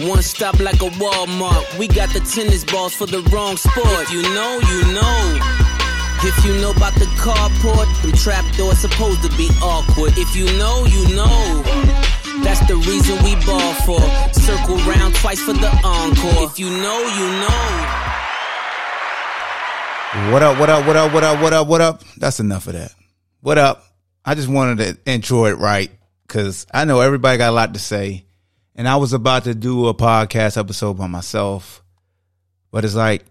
One stop like a Walmart. We got the tennis balls for the wrong sport. If you know, you know. If you know about the carport, them trapdoors supposed to be awkward. If you know, you know. That's the reason we ball for. Circle round twice for the encore. If you know, you know. What up, what up, what up, what up, what up, what up? That's enough of that. What up? I just wanted to intro it right because I know everybody got a lot to say. And I was about to do a podcast episode by myself, but it's like,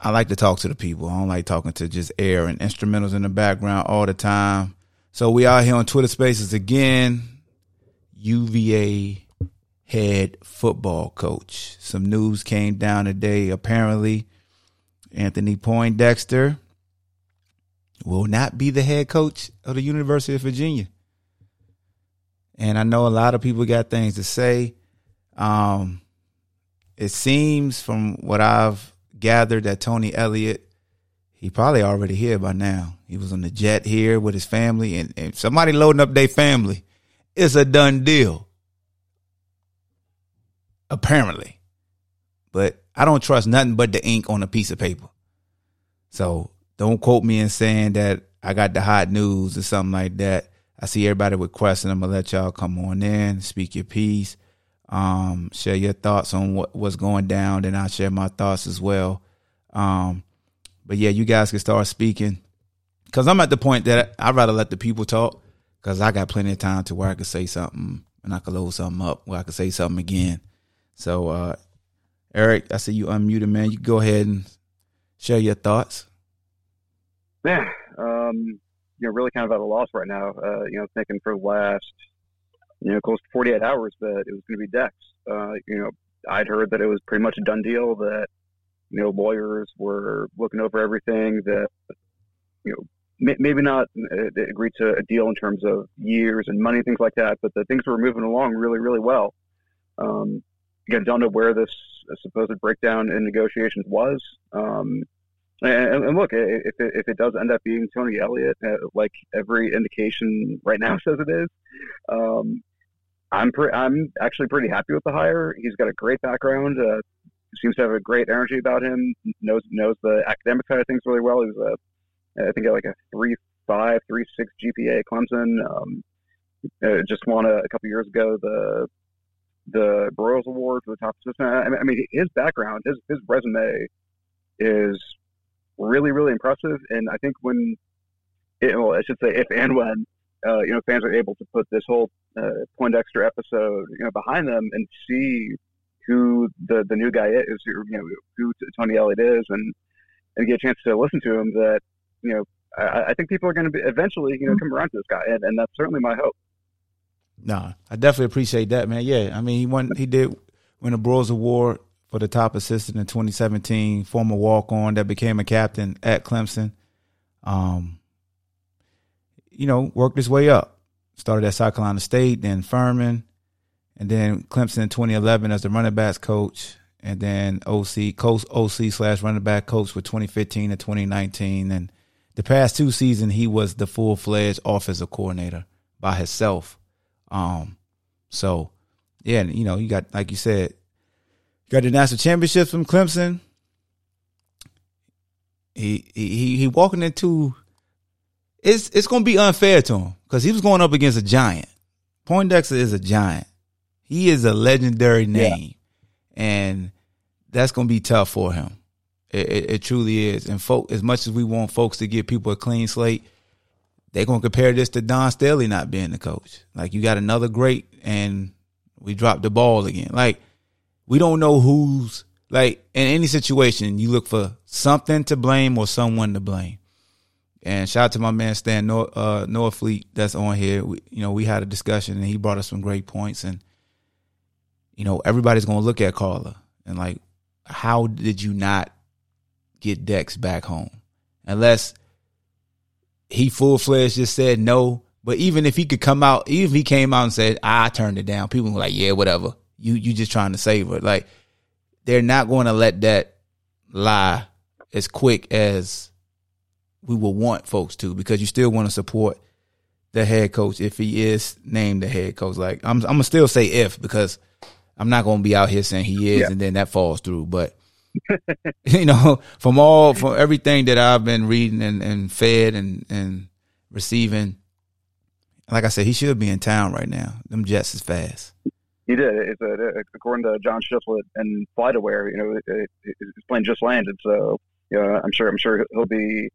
I like to talk to the people. I don't like talking to just air and instrumentals in the background all the time. So we out here on Twitter Spaces again. UVA head football coach. Some news came down today. Apparently, Anthony Poindexter will not be the head coach of the University of Virginia. And I know a lot of people got things to say. Um, it seems from what I've gathered that Tony Elliott, he probably already here by now. He was on the jet here with his family, and, and somebody loading up their family. It's a done deal. Apparently. But I don't trust nothing but the ink on a piece of paper. So don't quote me in saying that I got the hot news or something like that. I see everybody with questions. I'm gonna let y'all come on in, speak your piece, um, share your thoughts on what, what's going down, and I'll share my thoughts as well. Um, but yeah, you guys can start speaking because I'm at the point that I'd rather let the people talk because I got plenty of time to where I could say something and I could load something up where I could say something again. So, uh, Eric, I see you unmuted, man. You go ahead and share your thoughts. Man, um, you know, really kind of at a loss right now. Uh, you know, thinking for the last, you know, close to 48 hours that it was going to be Dex. Uh, you know, I'd heard that it was pretty much a done deal that, you know, lawyers were looking over everything that, you know, m- maybe not uh, agreed to a deal in terms of years and money, things like that, but the things were moving along really, really well. Um, again, don't know where this supposed breakdown in negotiations was. Um, and, and, look, if it, if it does end up being Tony Elliott, uh, like every indication right now says it is, um, I'm pre- I'm actually pretty happy with the hire. He's got a great background. Uh, seems to have a great energy about him. knows knows the academic side of things really well. He was a I think like a three five three six GPA Clemson. Um, uh, just won a, a couple years ago the the Broyles Award for the top assistant. I mean, his background, his his resume is really, really impressive. And I think when, it, well, I should say if and when, uh, you know, fans are able to put this whole uh, Poindexter episode, you know, behind them and see who the the new guy is, you know, who Tony Elliott is, and and get a chance to listen to him, that you know, I, I think people are going to be eventually, you know, come around to this guy, and, and that's certainly my hope. No, I definitely appreciate that, man. Yeah, I mean, he won. He did win a Broyles Award for the top assistant in 2017, former walk on that became a captain at Clemson. Um, you know, worked his way up. Started at South Carolina State, then Furman, and then Clemson in 2011 as the running backs coach, and then OC, coach OC slash running back coach for 2015 and 2019. And the past two seasons, he was the full fledged offensive coordinator by himself. Um, so yeah, you know, you got like you said, Got the national championship from Clemson. He he he walking into it's it's gonna be unfair to him because he was going up against a giant. Poindexter is a giant. He is a legendary name, yeah. and that's gonna be tough for him. It, it, it, truly is. And folk, as much as we want folks to give people a clean slate, they're gonna compare this to Dawn Staley not being the coach. Like you got another great, and we dropped the ball again. Like we don't know who's like in any situation. You look for something to blame or someone to blame. And shout out to my man Stan Nor- uh, that's on here. We, you know, we had a discussion and he brought us some great points. And you know, everybody's gonna look at Carla and like, how did you not get Dex back home unless he full fledged just said no. But even if he could come out, even if he came out and said, I turned it down, people were like, yeah, whatever. You you just trying to save her. Like they're not going to let that lie as quick as we will want folks to because you still want to support the head coach if he is named the head coach. Like I'm, I'm gonna still say if because I'm not gonna be out here saying he is Yeah. and then that falls through. But you know, from all from everything that I've been reading and, and fed and and receiving, like I said, he should be in town right now. Them Jets is fast. He did. It's a, according to John Schlissel and FlightAware, you know, it, it, his plane just landed, so you know, I'm sure I'm sure he'll be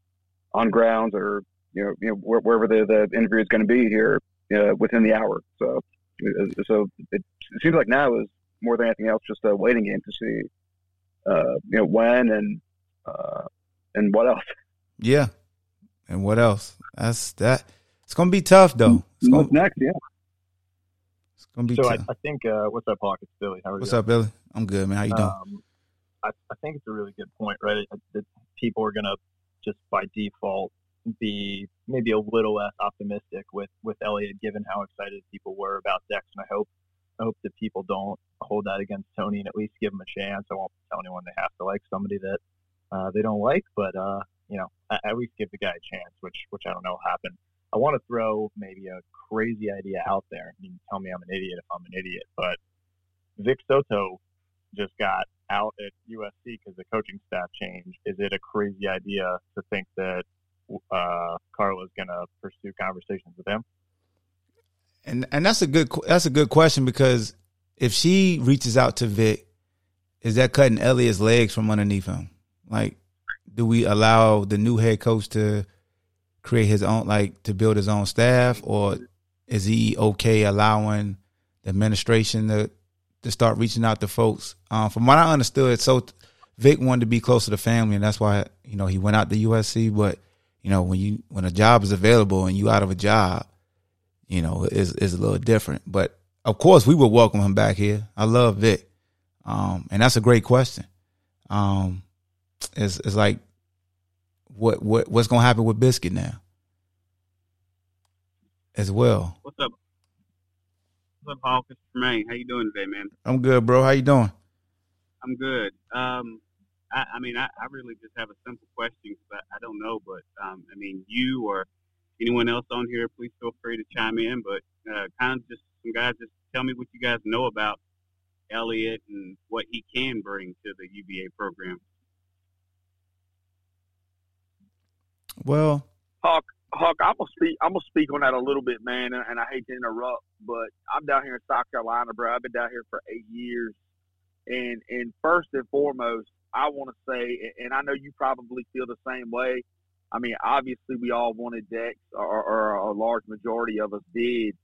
on grounds or you know, you know where, wherever the, the interview is going to be here uh, within the hour. So, uh, so it, it seems like now is more than anything else just a waiting game to see, uh, you know, when and uh, and what else. Yeah, and what else? That's that. It's gonna be tough though. It's gonna, next? Yeah. Gonna be So I. I think uh, what's up, Hawk? It's Billy. How are What's you? up, Billy? I'm good, man. How you doing? Um, I, I think it's a really good point, right? That people are gonna just by default be maybe a little less optimistic with with Elliott, given how excited people were about Dex, and I hope I hope that people don't hold that against Tony and at least give him a chance. I won't tell anyone they have to like somebody that uh, they don't like, but uh, you know, at, at least give the guy a chance, which which I don't know will happen. I want to throw maybe a crazy idea out there. You tell me I'm an idiot if I'm an idiot, but Vic So'oto just got out at USC because the coaching staff changed. Is it a crazy idea to think that uh, Carla's going to pursue conversations with him? And and that's a good that's a good question because if she reaches out to Vic, is that cutting Elliott's legs from underneath him? Like, do we allow the new head coach to create his own like to build his own staff, or is he okay allowing the administration to to start reaching out to folks? Um, from what I understood, so Vic wanted to be close to the family, and that's why you know he went out to USC. But you know when you when a job is available and you out of a job you know, is is a little different. But of course, we would welcome him back here. I love Vic, um, and that's a great question. Um, it's it's like what what what's gonna happen with Biscuit now, as well. What's up? What's up, Hawk? Tremaine. How you doing today, man? I'm good, bro. How you doing? I'm good. Um, I, I mean, I, I really just have a simple question because I, I don't know, but um, I mean, you or anyone else on here, please feel free to chime in. But uh, kind of just some guys, just tell me what you guys know about Elliott and what he can bring to the UVA program. Well, Huck, Huck, I'm gonna speak. I'm gonna speak on that a little bit, man. And, and I hate to interrupt, but I'm down here in South Carolina, bro. I've been down here for eight years, and and first and foremost, I want to say, and I know you probably feel the same way. I mean, obviously, we all wanted Dex, or, or a large majority of us did.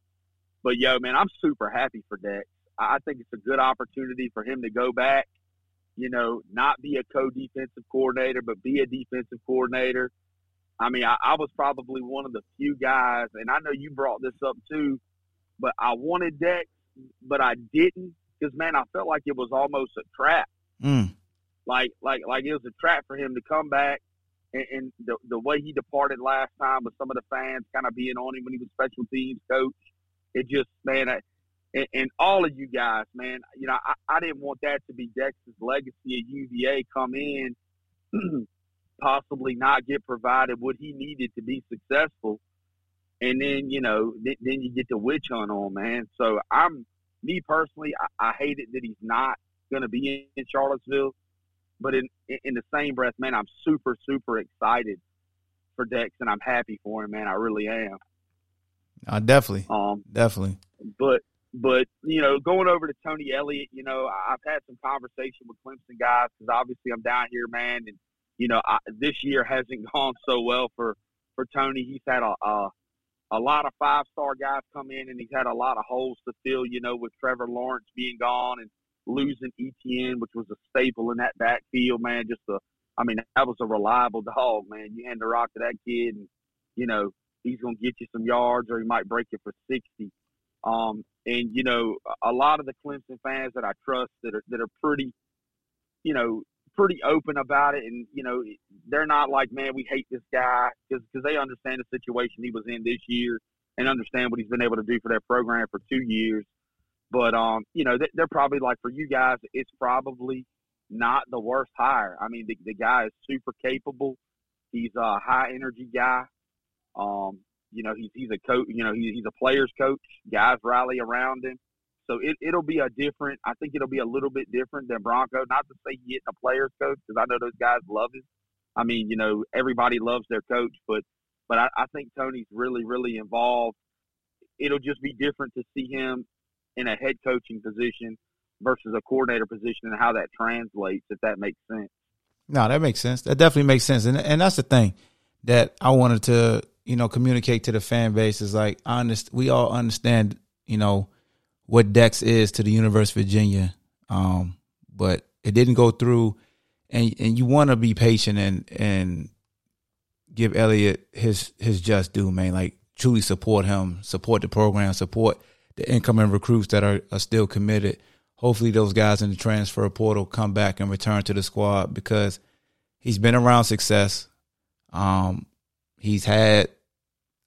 But yo, man, I'm super happy for Dex. I think it's a good opportunity for him to go back. You know, not be a co-defensive coordinator, but be a defensive coordinator. I mean, I, I was probably one of the few guys, and I know you brought this up too, but I wanted Dex, but I didn't because man, I felt like it was almost a trap. mm, Like, like, like it was a trap for him to come back, and, and the the way he departed last time with some of the fans kind of being on him when he was special teams coach. It just, man, I, and, and all of you guys, man, you know, I, I didn't want that to be Dex's legacy at UVA. Come in. possibly not get provided what he needed to be successful. And then, you know, th- then you get the witch hunt on, man. So I'm, me personally, I, I hate it that he's not going to be in, in Charlottesville. But in, in the same breath, man, I'm super, super excited for Dex and I'm happy for him, man. I really am. uh, definitely, Um, definitely. but but you know, going over to Tony Elliott, you know, I've had some conversation with Clemson guys because obviously I'm down here, man, and you know, I, this year hasn't gone so well for for Tony. He's had a a, a lot of five star guys come in, and he's had a lot of holes to fill. You know, with Trevor Lawrence being gone and losing ETN, which was a staple in that backfield, man. Just a, I mean, that was a reliable dog, man. You hand the rock to that kid, and you know he's gonna get you some yards, or he might break it for sixty. Um, and you know, a lot of the Clemson fans that I trust that are that are pretty, you know, pretty open about it, and you know they're not like, man, we hate this guy because they understand the situation he was in this year and understand what he's been able to do for their program for two years. But um, you know, they, they're probably like for you guys, it's probably not the worst hire. I mean, the, the guy is super capable. He's a high energy guy. Um, you know, he's he's a coach. You know, he, he's a player's coach. Guys rally around him. So it, it'll be a different. I think it'll be a little bit different than Bronco. Not to say he isn't a player's coach because I know those guys love him. I mean, you know, everybody loves their coach, but but I, I think Tony's really really involved. It'll just be different to see him in a head coaching position versus a coordinator position and how that translates. If that makes sense. No, that makes sense. That definitely makes sense, and and that's the thing that I wanted to you know communicate to the fan base is like understand. We all understand, you know what Dex is to the University of Virginia. Um, but it didn't go through and and you want to be patient and and give Elliott his his just due, man. Like truly support him, support the program, support the incoming recruits that are, are still committed. Hopefully those guys in the transfer portal come back and return to the squad because he's been around success. Um, he's had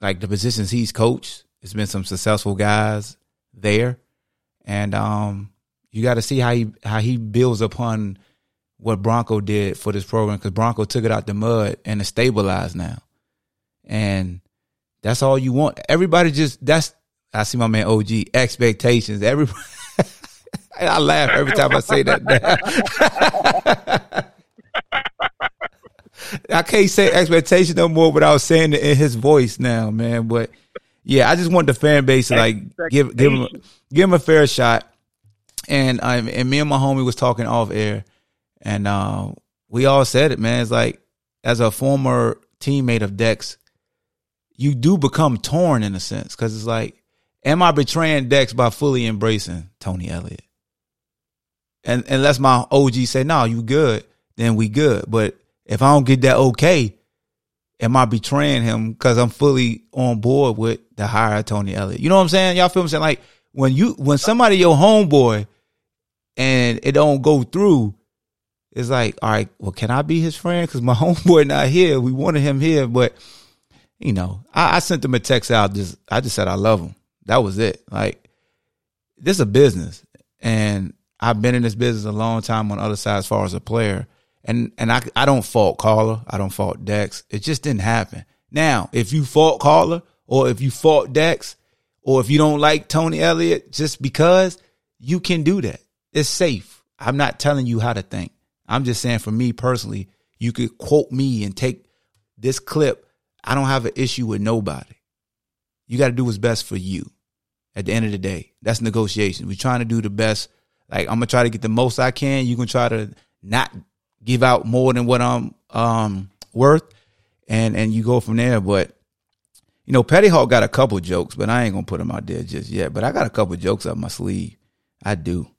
like the positions he's coached. It's been some successful guys there and um, you got to see how he how he builds upon what Bronco did for this program because Bronco took it out the mud and it's stabilized now, and that's all you want. Everybody just that's I see my man OG expectations. Everybody, I laugh every time I say that. I can't say expectation no more without saying it in his voice now, man. But yeah, I just want the fan base to like give give him give him a fair shot. And I and me and my homie was talking off air, and uh, we all said it, man. It's like as a former teammate of Dex, you do become torn in a sense because it's like, am I betraying Dex by fully embracing Tony Elliott? And unless my OG say, "No, you good," then we good. But if I don't get that okay, am I betraying him because I'm fully on board with the hire Tony Elliott? You know what I'm saying? Y'all feel me saying? Like when you when somebody your homeboy and it don't go through, it's like, all right, well, can I be his friend? Because my homeboy not here. We wanted him here, but you know, I, I sent him a text out. Just I just said I love him. That was it. Like this is a business, and I've been in this business a long time on the other side as far as a player. And and I I don't fault Carla. I don't fault Dex. It just didn't happen. Now, if you fault Carla or if you fault Dex or if you don't like Tony Elliott just because, you can do that. It's safe. I'm not telling you how to think. I'm just saying for me personally, you could quote me and take this clip. I don't have an issue with nobody. You got to do what's best for you. At the end of the day, that's negotiation. We're trying to do the best. Like I'm gonna try to get the most I can. You can try to not give out more than what I'm um, worth, and and you go from there. But you know, Petty Hawk got a couple jokes, but I ain't gonna put them out there just yet. But I got a couple jokes up my sleeve. I do,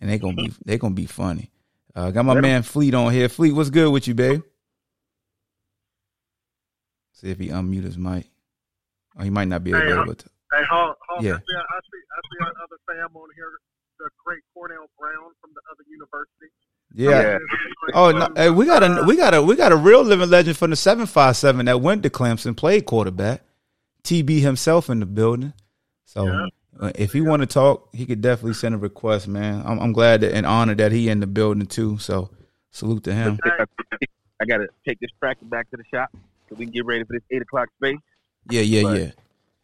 and they gonna be they gonna be funny. Uh, got my man Fleet on here. Fleet, what's good with you, babe? See if he unmute his mic. Oh, he might not be hey, able to. Hey, Hawk, Hawk, Yeah. I see, I see, I see our other fam on here, the great Cornell Brown from the other university. Yeah. Oh no, hey, we got a we got a we got a real living legend from the seven five seven that went to Clemson, played quarterback. TB himself in the building. So Yeah. uh, if he want to talk, he could definitely send a request, man. I'm, I'm glad that, and honored that he in the building too. So salute to him. I gotta take this tractor back to the shop so we can get ready for this eight o'clock space. Yeah, yeah, But- yeah.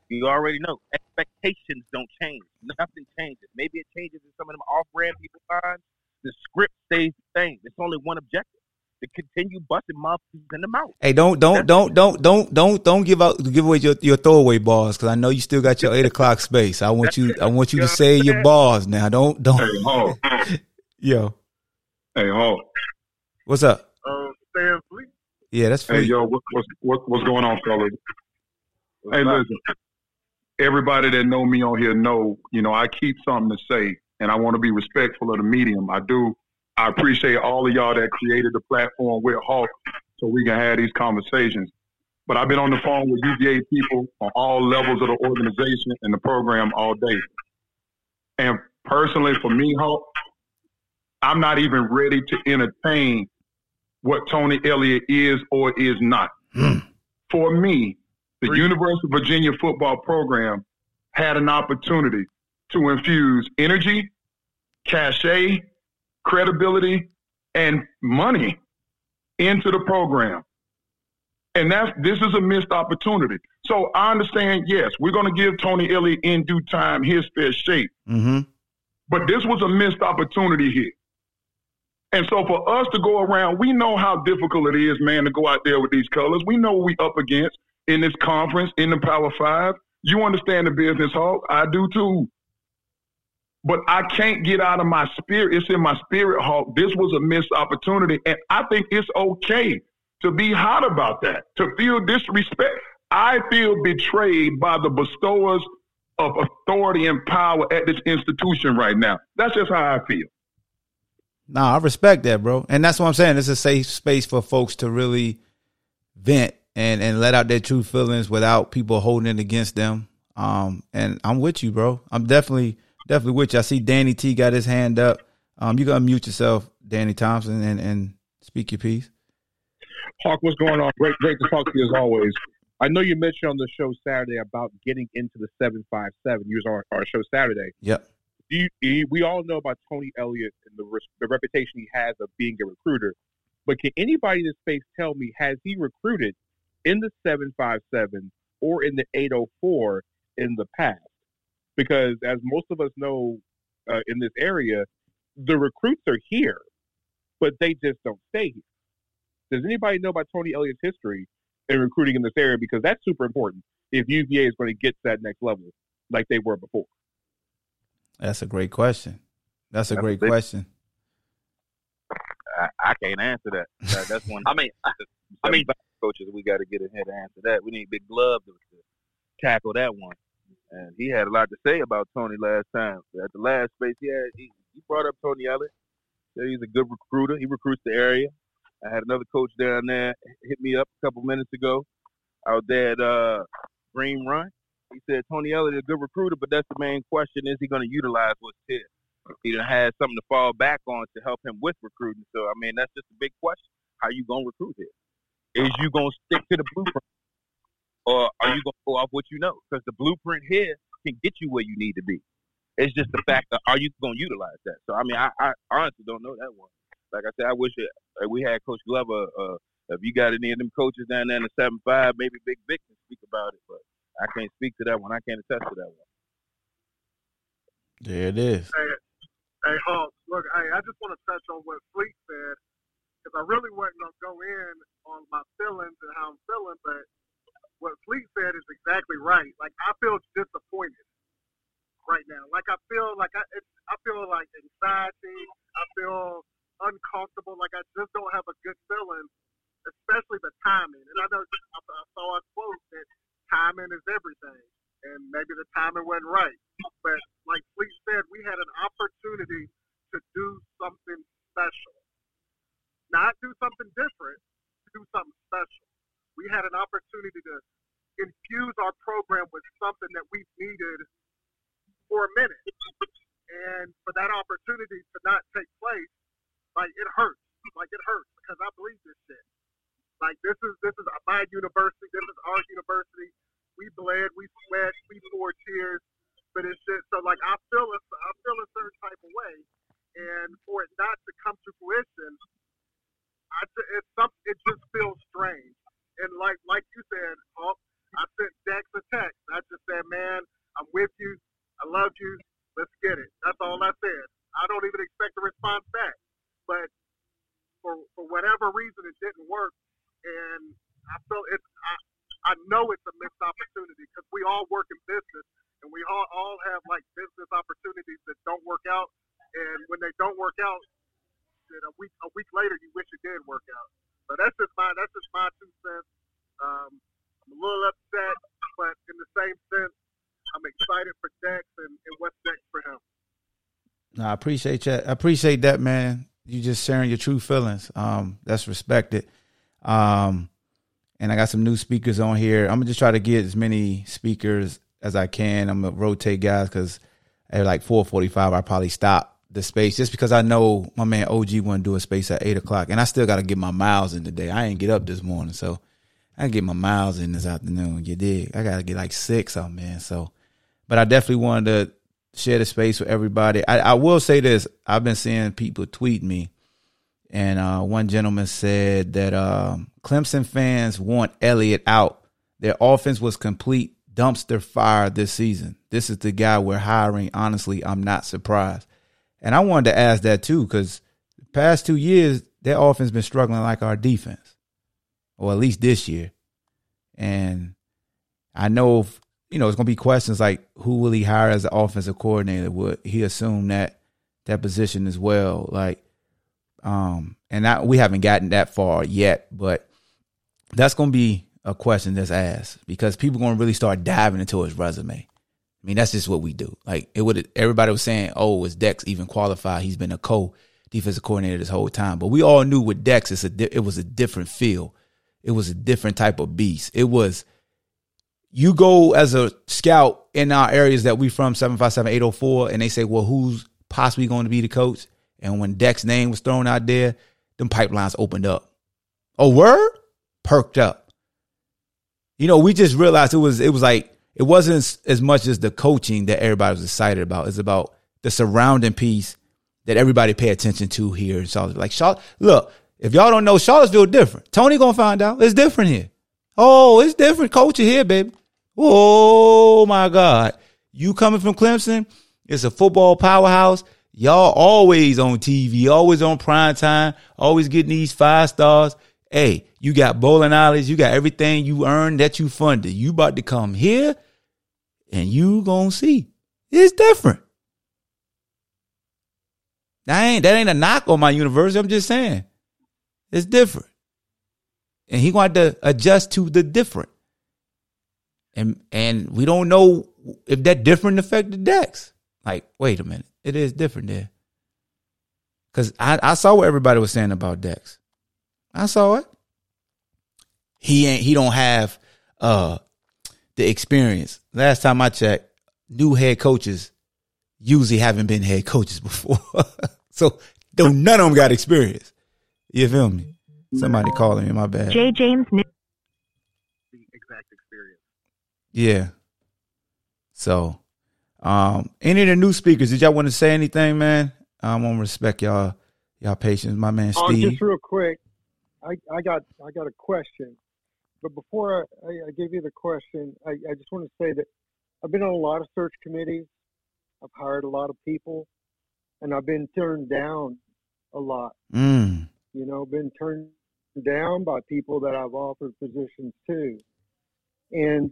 You already know expectations don't change. Nothing changes. Maybe it changes in some of them off-brand people find. The script stays the same. It's only one objective: to continue busting motherfuckers in the mouth. Hey, don't don't don't don't don't don't don't give out give away your, your throwaway balls because I know you still got your eight o'clock space. I want you I want you to say your balls now. Don't don't. Hey, Hall. Yo, Hey, Hall. what's up? Uh, Stan Fleet. Yeah, that's Hey, yo, what, what's what, what's going on, fellas? Hey, listen. Everybody that know me on here know, you know, I keep something to say, and I want to be respectful of the medium. I do. I appreciate all of y'all that created the platform with Hawk so we can have these conversations. But I've been on the phone with UVA people on all levels of the organization and the program all day. And personally, for me, Hawk, I'm not even ready to entertain what Tony Elliott is or is not. Hmm. For me, the University of Virginia football program had an opportunity to infuse energy, cachet, credibility, and money into the program. And that's this is a missed opportunity. So I understand, yes, we're going to give Tony Elliott in due time his fair shake. Mm-hmm. But this was a missed opportunity here. And so for us to go around, we know how difficult it is, man, to go out there with these colors. We know what we up against in this conference, in the Power Five. You understand the business, Hawk. I do too. But I can't get out of my spirit. It's in my spirit, Hawk. This was a missed opportunity. And I think it's okay to be hot about that, to feel disrespect. I feel betrayed by the bestowers of authority and power at this institution right now. That's just how I feel. No, I respect that, bro. And that's what I'm saying. It's a safe space for folks to really vent and, and let out their true feelings without people holding it against them. Um, and I'm with you, bro. I'm definitely, definitely with you. I see Danny T got his hand up. Um, you gotta mute yourself, Danny Thompson, and, and speak your piece. Hawk, what's going on? Great, great to talk to you as always. I know you mentioned on the show Saturday about getting into the seven five seven. You was on our, our show Saturday. Yep. You- we all know about Tony Elliott and the the reputation he has of being a recruiter. But can anybody in this space tell me has he recruited in the seven five seven or in the eight oh four in the past? Because as most of us know uh, in this area, the recruits are here, but they just don't stay here. Does anybody know about Tony Elliott's history in recruiting in this area? Because that's super important if UVA is going to get to that next level like they were before. That's a great question. That's a That's great big. question. I, I can't answer that. that that's one. I mean, I mean, coaches, we got to get ahead here to answer that. We need big gloves to, to tackle that one. And he had a lot to say about Tony last time. At the last space, he had he, he brought up Tony Elliott. Said he's a good recruiter. He recruits the area. I had another coach down there hit me up a couple minutes ago out there at uh, Green Run. He said Tony Elliott is a good recruiter, but that's the main question: is he going to utilize what's here? He done had something to fall back on to help him with recruiting. So I mean, that's just a big question: how you going to recruit here? Is you going to stick to the blueprint, or are you going to go off what you know? Because the blueprint here can get you where you need to be. It's just the fact that are you going to utilize that? So I mean, I, I honestly don't know that one. Like I said, I wish it, uh, we had Coach Glover. Uh, if you got any of them coaches down there in the seven five, maybe Big Vic can speak about it, but I can't speak to that one. I can't attest to that one. There it is. Hey, hey, Hawk, look, hey, I just want to touch on what Fleet said because I really wasn't going to go in on my feelings and how I'm feeling, but what Fleet said is exactly right. Like, I feel disappointed right now. Like, I feel like I, it's, I feel like anxiety. I feel uncomfortable. Like, I just don't have a good feeling, especially the timing. And I know I, I saw a quote that timing is everything, and maybe the timing wasn't right. But like Fleet said, we had an opportunity to do something special. Not do something different, do something special. We had an opportunity to infuse our program with something that we needed for a minute. And for that opportunity to not take place, like it hurts. Like it hurts because I believe this shit. Like this is this is my university. This is our university. We bled, we sweat, we poured tears for this shit. So like I feel a, I feel a certain type of way, and for it not to come to fruition, I it's some it just feels strange. And like like you said, Hawk, I sent Dex a text. I just said, man, I'm with you. I love you. Let's get it. That's all I said. I don't even expect a response back. But for for whatever reason, it didn't work, and I feel it. I I know it's a missed opportunity because we all work in business, and we all all have like business opportunities that don't work out, and when they don't work out, then a week a week later you wish it did work out. So that's just my that's just my two cents. Um, I'm a little upset, but in the same sense, I'm excited for Dex and, and what's next for him. No, I appreciate that. I appreciate that, man. You just sharing your true feelings. Um, that's respected. Um, and I got some new speakers on here. I'm gonna just try to get as many speakers as I can. I'm gonna rotate guys because at like 4:45, I probably stop the space just because I know my man OG want to do a space at eight o'clock, and I still got to get my miles in today. I ain't get up this morning, so I get my miles in this afternoon. You dig? I got to get like six out, man. So, but I definitely wanted to share the space with everybody. I, I will say this: I've been seeing people tweet me, and uh, one gentleman said that um, Clemson fans want Elliott out. Their offense was complete dumpster fire this season. This is the guy we're hiring. Honestly, I'm not surprised. And I wanted to ask that too, because the past two years, their offense been struggling like our defense, or at least this year. And I know, if, you know, it's going to be questions like who will he hire as the offensive coordinator? Would he assume that that position as well? Like, um, and I, we haven't gotten that far yet, but that's going to be a question that's asked because people are going to really start diving into his resume. I mean, that's just what we do. Like it would everybody was saying, "Oh, is Dex even qualified? He's been a co defensive coordinator this whole time." But we all knew with Dex, it's a it was a different feel. It was a different type of beast. It was you go as a scout in our areas that we from 757 804 and they say, "Well, who's possibly going to be the coach?" And when Dex's name was thrown out there, them pipelines opened up. Oh, word? Perked up. You know, we just realized it was it was like it wasn't as, as much as the coaching that everybody was excited about. It's about the surrounding piece that everybody pay attention to here in Charlotte. Like Charlotte, look, if y'all don't know, Charlottesville different. Tony gonna find out. It's different here. Oh, it's different culture here, baby. Oh my God. You coming from Clemson? It's a football powerhouse. Y'all always on TV, always on prime time, always getting these five stars. Hey, you got bowling alleys, you got everything you earned that you funded. You about to come here and you gonna see it's different. That ain't that ain't a knock on my university. I'm just saying it's different, and he wanted to adjust to the different. And and we don't know if that different affected Dex. Like, wait a minute, it is different there. Cause I, I saw what everybody was saying about Dex. I saw it. He ain't he don't have uh the experience. Last time I checked, new head coaches usually haven't been head coaches before. so don't none of them got experience. You feel me? Somebody calling me, my bad. J. James knew the exact experience. Yeah. So, um, any of the new speakers, did y'all want to say anything, man? I want to respect y'all, y'all patience. My man Oh, Steve. just real quick, I, I got I got a question, but before I, I, give you the question, I, I just want to say that I've been on a lot of search committees. I've hired a lot of people, and I've been turned down a lot. Mm. You know, been turned down by people that I've offered positions to, and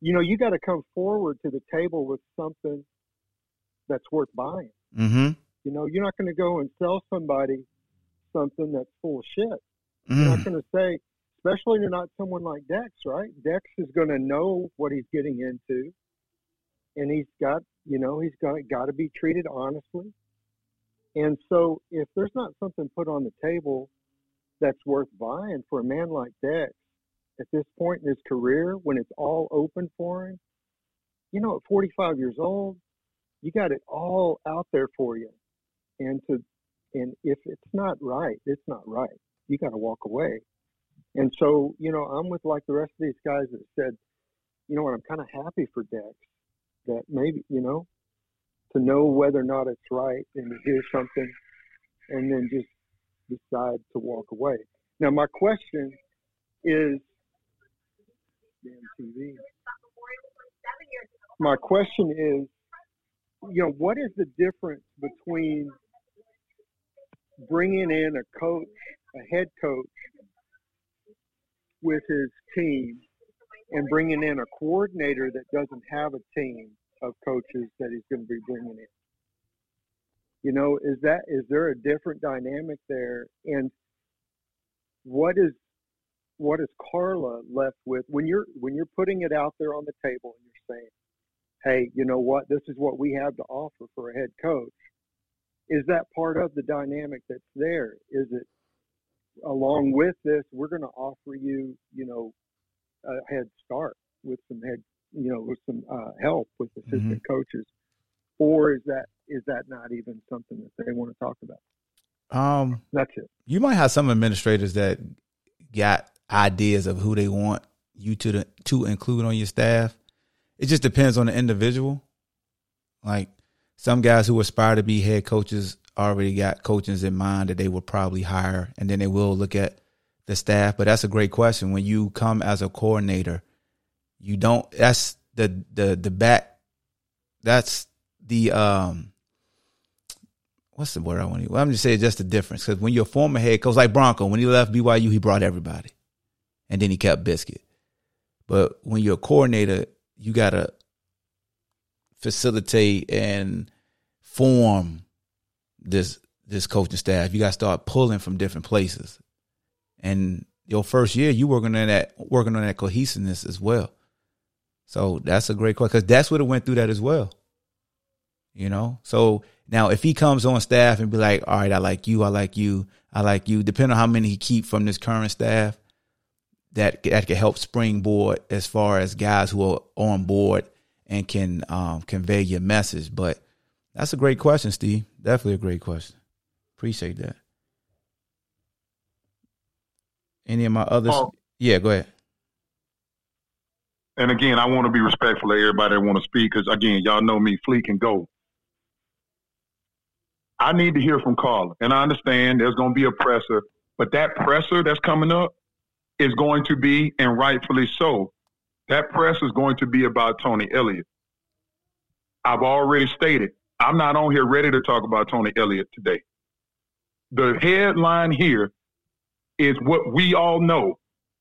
you know, you got to come forward to the table with something that's worth buying. Mm-hmm. You know, you're not going to go and sell somebody something that's full of shit. You're not Mm. going to say, especially you're not someone like Dex, right? Dex is going to know what he's getting into, and he's got, you know, he's got got to be treated honestly. And so, if there's not something put on the table that's worth buying for a man like Dex at this point in his career, when it's all open for him, you know, at 45 years old, you got it all out there for you, and to, and if it's not right, it's not right you got to walk away. And so, you know, I'm with like the rest of these guys that said, you know what, I'm kind of happy for Dex that maybe, you know, to know whether or not it's right and to hear something and then just decide to walk away. Now, my question is. My question is, you know, what is the difference between bringing in a coach, a head coach with his team and bringing in a coordinator that doesn't have a team of coaches that he's going to be bringing in. You know, is that is there a different dynamic there? And what is what is Carla left with when you're when you're putting it out there on the table and you're saying, "Hey, you know what? This is what we have to offer for a head coach." Is that part of the dynamic that's there? Is it along with this, we're going to offer you, you know, a head start with some head, you know, with some uh, help with assistant coaches, or is that is that not even something that they want to talk about? Um, That's it. you might have some administrators that got ideas of who they want you to the, to include on your staff. It just depends on the individual. Like some guys who aspire to be head coaches already got coaches in mind that they will probably hire, and then they will look at the staff. But that's a great question. When you come as a coordinator, you don't. That's the the the back. That's the um. What's the word I want to? Well, I'm just saying just the difference because when you're a former head coach, like Bronco, when he left BYU, he brought everybody, and then he kept Biscuit. But when you're a coordinator, you gotta facilitate and form this this coaching staff. You got to start pulling from different places. And your first year, you working on that working on that cohesiveness as well. So that's a great question because that's what it went through that as well. You know, so now if he comes on staff and be like, "All right, I like you, I like you, I like you," depending on how many he keep from this current staff, that that can help springboard as far as guys who are on board and can um, convey your message. But that's a great question, Steve. Definitely a great question. Appreciate that. Any of my others? Oh. Yeah, go ahead. And again, I want to be respectful of everybody that want to speak because again, y'all know me, Fleet can go. I need to hear from Carla, and I understand there's going to be a presser, but that presser that's coming up is going to be, and rightfully so, that press is going to be about Tony Elliott. I've already stated I'm not on here ready to talk about Tony Elliott today. The headline here is what we all know,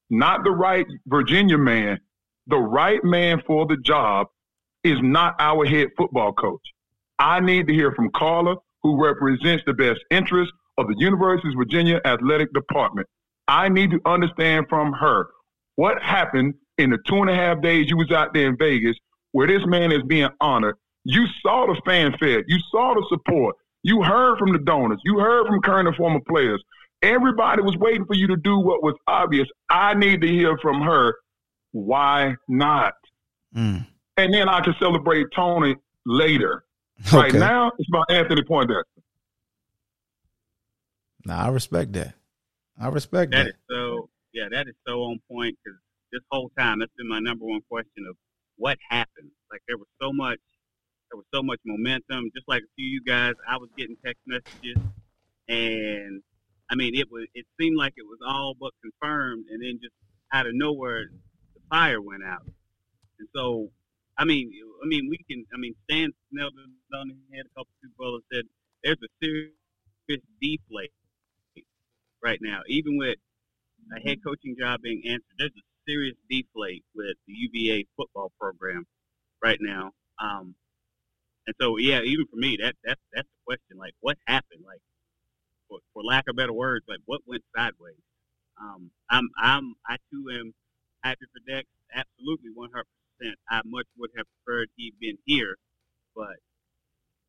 not the right Virginia man. The right man for the job is not our head football coach. I need to hear from Carla, who represents the best interest of the University of Virginia Athletic Department. I need to understand from her what happened in the two and a half days you was out there in Vegas where this man is being honored. You saw the fanfare. You saw the support. You heard from the donors. You heard from current and former players. Everybody was waiting for you to do what was obvious. I need to hear from her. Why not? Mm. And then I can celebrate Tony later. Right now, it's about Anthony Poindexter. Nah, I respect that. I respect That that. is so, yeah, that is so on point because this whole time that's been my number one question of what happened. Like there was so much, there was so much momentum. Just like a few of you guys, I was getting text messages, and I mean, it was, it seemed like it was all but confirmed, and then just out of nowhere, the fire went out, and so. I mean, I mean, we can. I mean, Stan nailed it on the head. A couple of brothers said there's a serious deflate right now, even with a head coaching job being answered, there's a serious deflate with the UVA football program right now. Um, and so, yeah, even for me, that that's that's the question. Like, what happened? Like, for, for lack of better words, like what went sideways? Um, I'm I'm I too am happy for Dex. Absolutely, 100. percent I much would have preferred he'd been here, but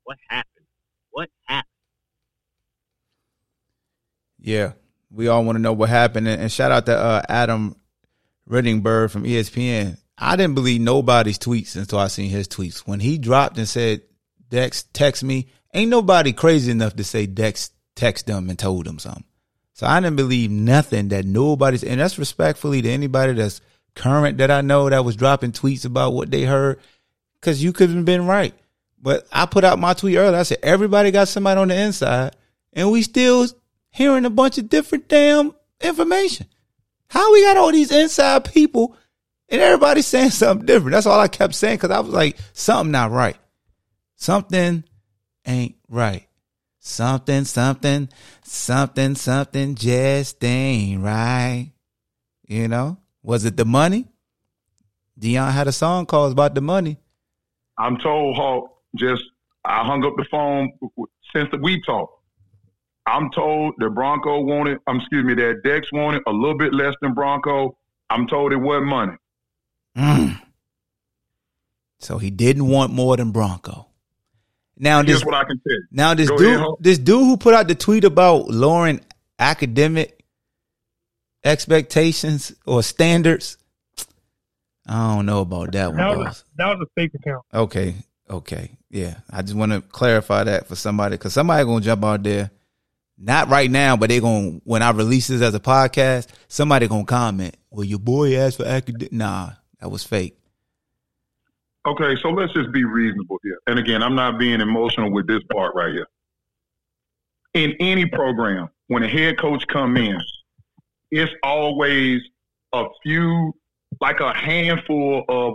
what happened? What happened? Yeah, we all want to know what happened. And, and shout out to uh, Adam Rittenberg from ESPN. I didn't believe nobody's tweets until I seen his tweets. When he dropped and said, Dex, text me, ain't nobody crazy enough to say Dex text them and told them something. So I didn't believe nothing that nobody's, and that's respectfully to anybody that's current that I know that was dropping tweets about what they heard, because you could have been right. But I put out my tweet earlier. I said, everybody got somebody on the inside, and we still hearing a bunch of different damn information. How we got all these inside people and everybody's saying something different? That's all I kept saying because I was like, something not right. Something ain't right. Something, something, something, something just ain't right. You know? Was it the money? Dion had a song called about the money. I'm told, Hawk, just I hung up the phone since we talked. I'm told that Bronco wanted, um, excuse me, that Dex wanted a little bit less than Bronco. I'm told it wasn't money. Mm. So he didn't want more than Bronco. Now Here's this what I can tell you. now this Go dude ahead, this dude who put out the tweet about lowering academic expectations or standards. I don't know about that one. That was, a, that was a fake account. Okay, okay. Yeah, I just want to clarify that for somebody because somebody gonna jump out there, not right now, but they gonna when I release this as a podcast, somebody gonna comment. Well, your boy asked for academic. Nah, that was fake. Okay, so let's just be reasonable here. And again, I'm not being emotional with this part right here. In any program, when a head coach come in, it's always a few, like a handful of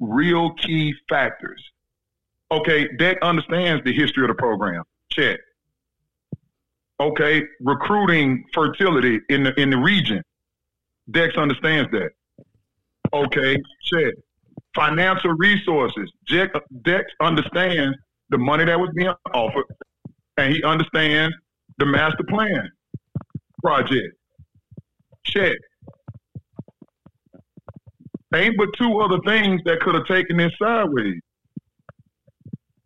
real key factors. Okay, Dex understands the history of the program. Check. Okay, recruiting fertility in the in the region. Dex understands that. Okay, check. Financial resources. Dex, Dex understands the money that was being offered, and he understands the master plan project. Check. Ain't but two other things that could have taken this sideways.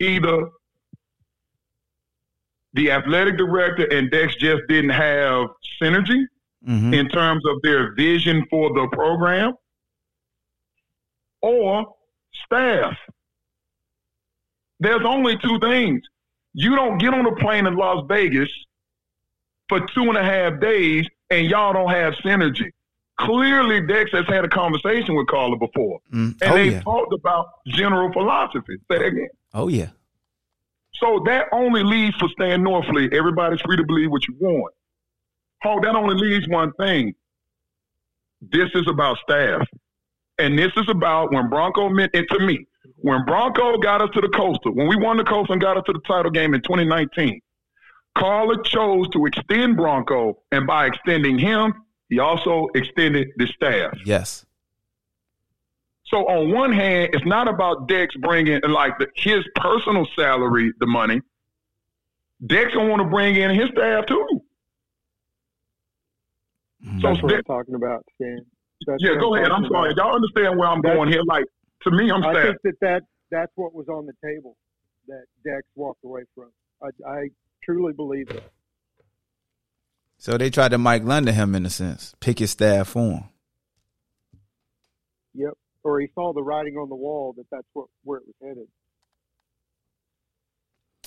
Either the athletic director and Dex just didn't have synergy Mm-hmm. in terms of their vision for the program, or staff. There's only two things. You don't get on a plane in Las Vegas for two and a half days and y'all don't have synergy. Clearly, Dex has had a conversation with Carla before, Mm. and Oh they yeah. talked about general philosophy. Say that again. Oh yeah. So that only leaves for Stan Norfleet. Everybody's free to believe what you want. Oh, that only leaves one thing. This is about staff. And this is about when Bronco meant, it to me, when Bronco got us to the Coastal, when we won the Coastal and got us to the title game in 2019, Carla chose to extend Bronco, and by extending him, he also extended the staff. Yes. So on one hand, it's not about Dex bringing like the, his personal salary, the money. Dex gonna want to bring in his staff too. Mm-hmm. So That's what Dex- I'm talking about, Stan. That's yeah, go I'm ahead. I'm sorry. about. Y'all understand where I'm That's- going here? Like to me, I'm sad. I staff. think that, that that's what was on the table that Dex walked away from. I, I truly believe that. So they tried to Mike London him in a sense, pick his staff for him. Yep. Or he saw the writing on the wall that that's what where it was headed.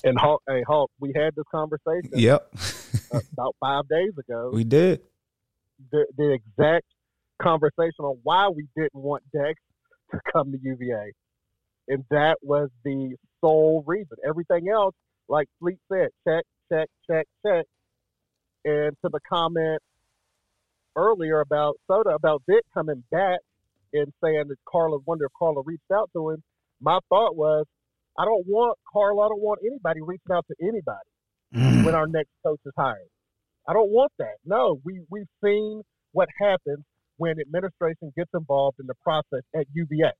And Hulk, hey Hulk, we had this conversation Yep. about five days ago. we did. the, the exact conversation on why we didn't want Dex to come to UVA. And that was the sole reason. Everything else, like Fleet said, check, check, check, check. And to the comment earlier about So'oto, about Vic coming back and saying that Carla, wonder if Carla reached out to him, my thought was, I don't want Carla, I don't want anybody reaching out to anybody mm. when our next coach is hired. I don't want that. No, we we've seen what happens when administration gets involved in the process at UVA.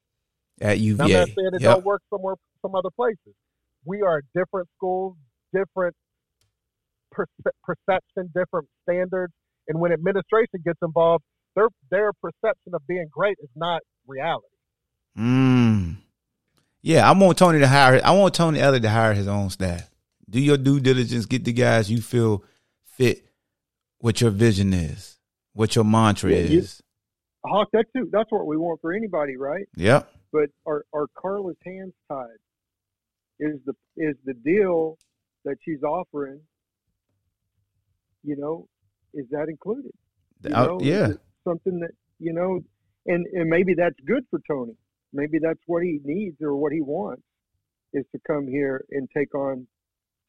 At Now, I'm not saying it Yep. don't work somewhere, some other places. We are different schools, different perce- perception, different standards, and when administration gets involved, their their perception of being great is not reality. Mm. Yeah, I want Tony to hire. I want Tony Elliott to hire his own staff. Do your due diligence. Get the guys you feel fit. What your vision is. What your mantra Yeah, is. Hawk, that's too, that's what we want for anybody, right? Yeah. But are are Carla's hands tied? Is the is the deal that she's offering? You know, is that included? You know, yeah. something that you know, and and maybe that's good for Tony. Maybe that's what he needs or what he wants is to come here and take on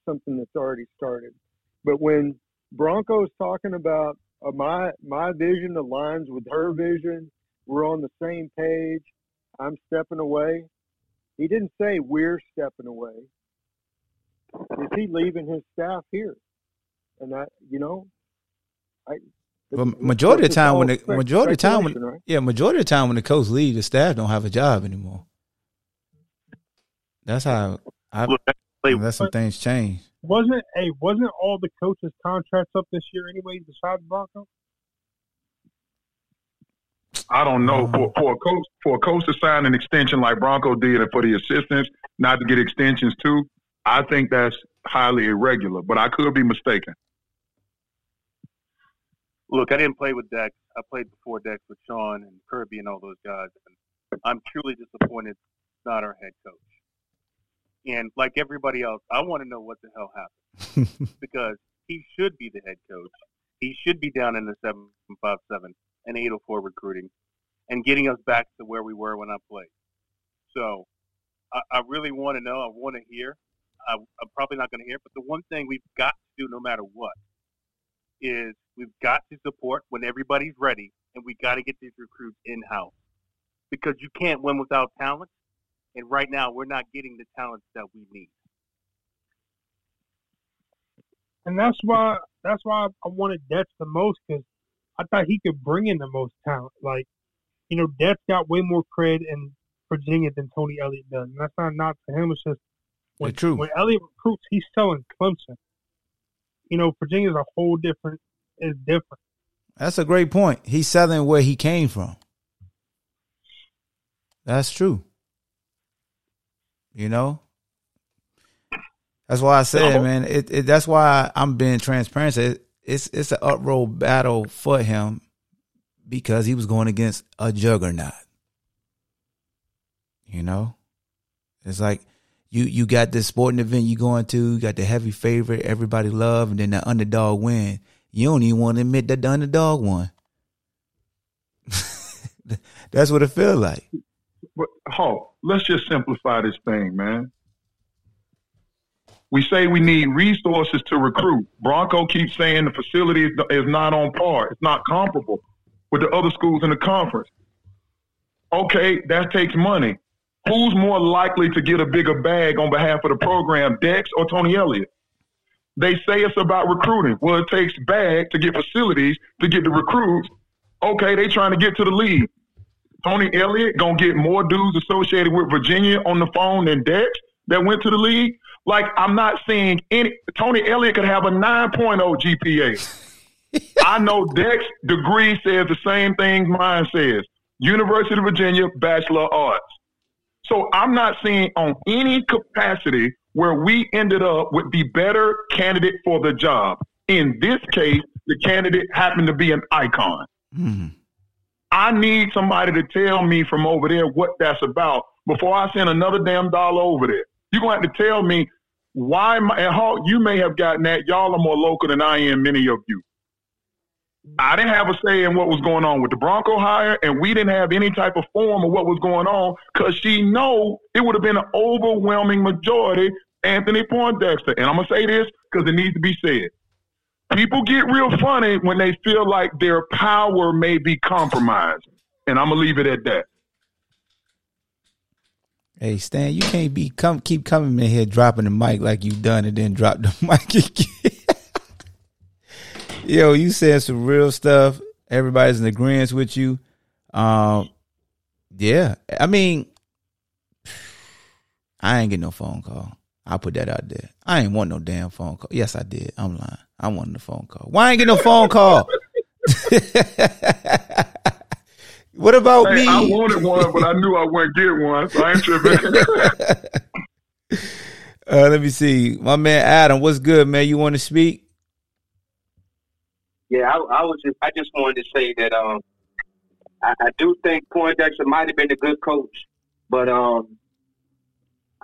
something that's already started. But when Bronco's talking about uh, my my vision aligns with her vision, we're on the same page. I'm stepping away. He didn't say we're stepping away. Is he leaving his staff here? And I, you know, I. Well, majority of the time when the majority of the time when right? yeah majority of the time when the coach leaves, the staff don't have a job anymore. That's how I unless some things change. Wasn't hey, wasn't all the coaches' contracts up this year anyway, besides Bronco? I don't know uh-huh. for, for a coach for a coach to sign an extension like Bronco did, and for the assistants not to get extensions too. I think that's highly irregular, but I could be mistaken. Look, I didn't play with Dex. I played before Dex with Sean and Kirby and all those guys. And I'm truly disappointed he's not our head coach. And like everybody else, I want to know what the hell happened because he should be the head coach. He should be down in the seven five seven and eight oh four recruiting, and getting us back to where we were when I played. So, I, I really want to know. I want to hear. I, I'm probably not going to hear, but the one thing we've got to do, no matter what, is we've got to support when everybody's ready, and we got to get these recruits in house because you can't win without talent. And right now, we're not getting the talent that we need. and that's why that's why I wanted Dex the most because I thought he could bring in the most talent. Like, you know, Dex got way more cred in Virginia than Tony Elliott does, and that's not not to him. It's just when true. when Elliott recruits, he's selling Clemson. You know, Virginia's a whole different is different. That's a great point. He's selling where he came from. That's true. You know, that's why I said, man. It, it that's why I'm being transparent. It, it's it's an uproar battle for him because he was going against a juggernaut. You know, it's like you you got this sporting event you going to, you got the heavy favorite everybody love, and then the underdog win. You don't even want to admit that the underdog won. That's what it feels like. But Hawk, let's just simplify this thing, man. We say we need resources to recruit. Bronco keeps saying the facility is, is not on par. It's not comparable with the other schools in the conference. Okay, that takes money. Who's more likely to get a bigger bag on behalf of the program, Dex or Tony Elliott? They say it's about recruiting. Well, it takes bag to get facilities to get the recruits. Okay, they trying to get to the league. Tony Elliott gonna get more dudes associated with Virginia on the phone than Dex that went to the league. Like I'm not seeing any. Tony Elliott could have a 9.0 GPA. I know Dex degree says the same thing mine says. University of Virginia Bachelor of Arts. So I'm not seeing on any capacity where we ended up with the better candidate for the job. In this case, the candidate happened to be an icon. Hmm. I need somebody to tell me from over there what that's about before I send another damn dollar over there. You're going to have to tell me why, I, and Hawk, you may have gotten that. Y'all are more local than I am, many of you. I didn't have a say in what was going on with the Bronco hire, and we didn't have any type of form of what was going on because she know it would have been an overwhelming majority Anthony Poindexter. And I'm gonna say this because it needs to be said. People get real funny when they feel like their power may be compromised, and I'm gonna leave it at that. Hey Stan, you can't be come keep coming in here dropping the mic like you done and then drop the mic again. Yo, you said some real stuff. Everybody's in agreement with you. Um, yeah, I mean, I ain't get no phone call. I'll put that out there. I ain't want no damn phone call. Yes, I did. I'm lying. I wanted a phone call. Why I ain't get no phone call? what about Hey, me? I wanted one, but I knew I wouldn't get one, so I ain't tripping. Uh, let me see. My man Adam, what's good, man? You want to speak? Yeah, I, I was just I just wanted to say that um I, I do think Poindexter might have been a good coach, but um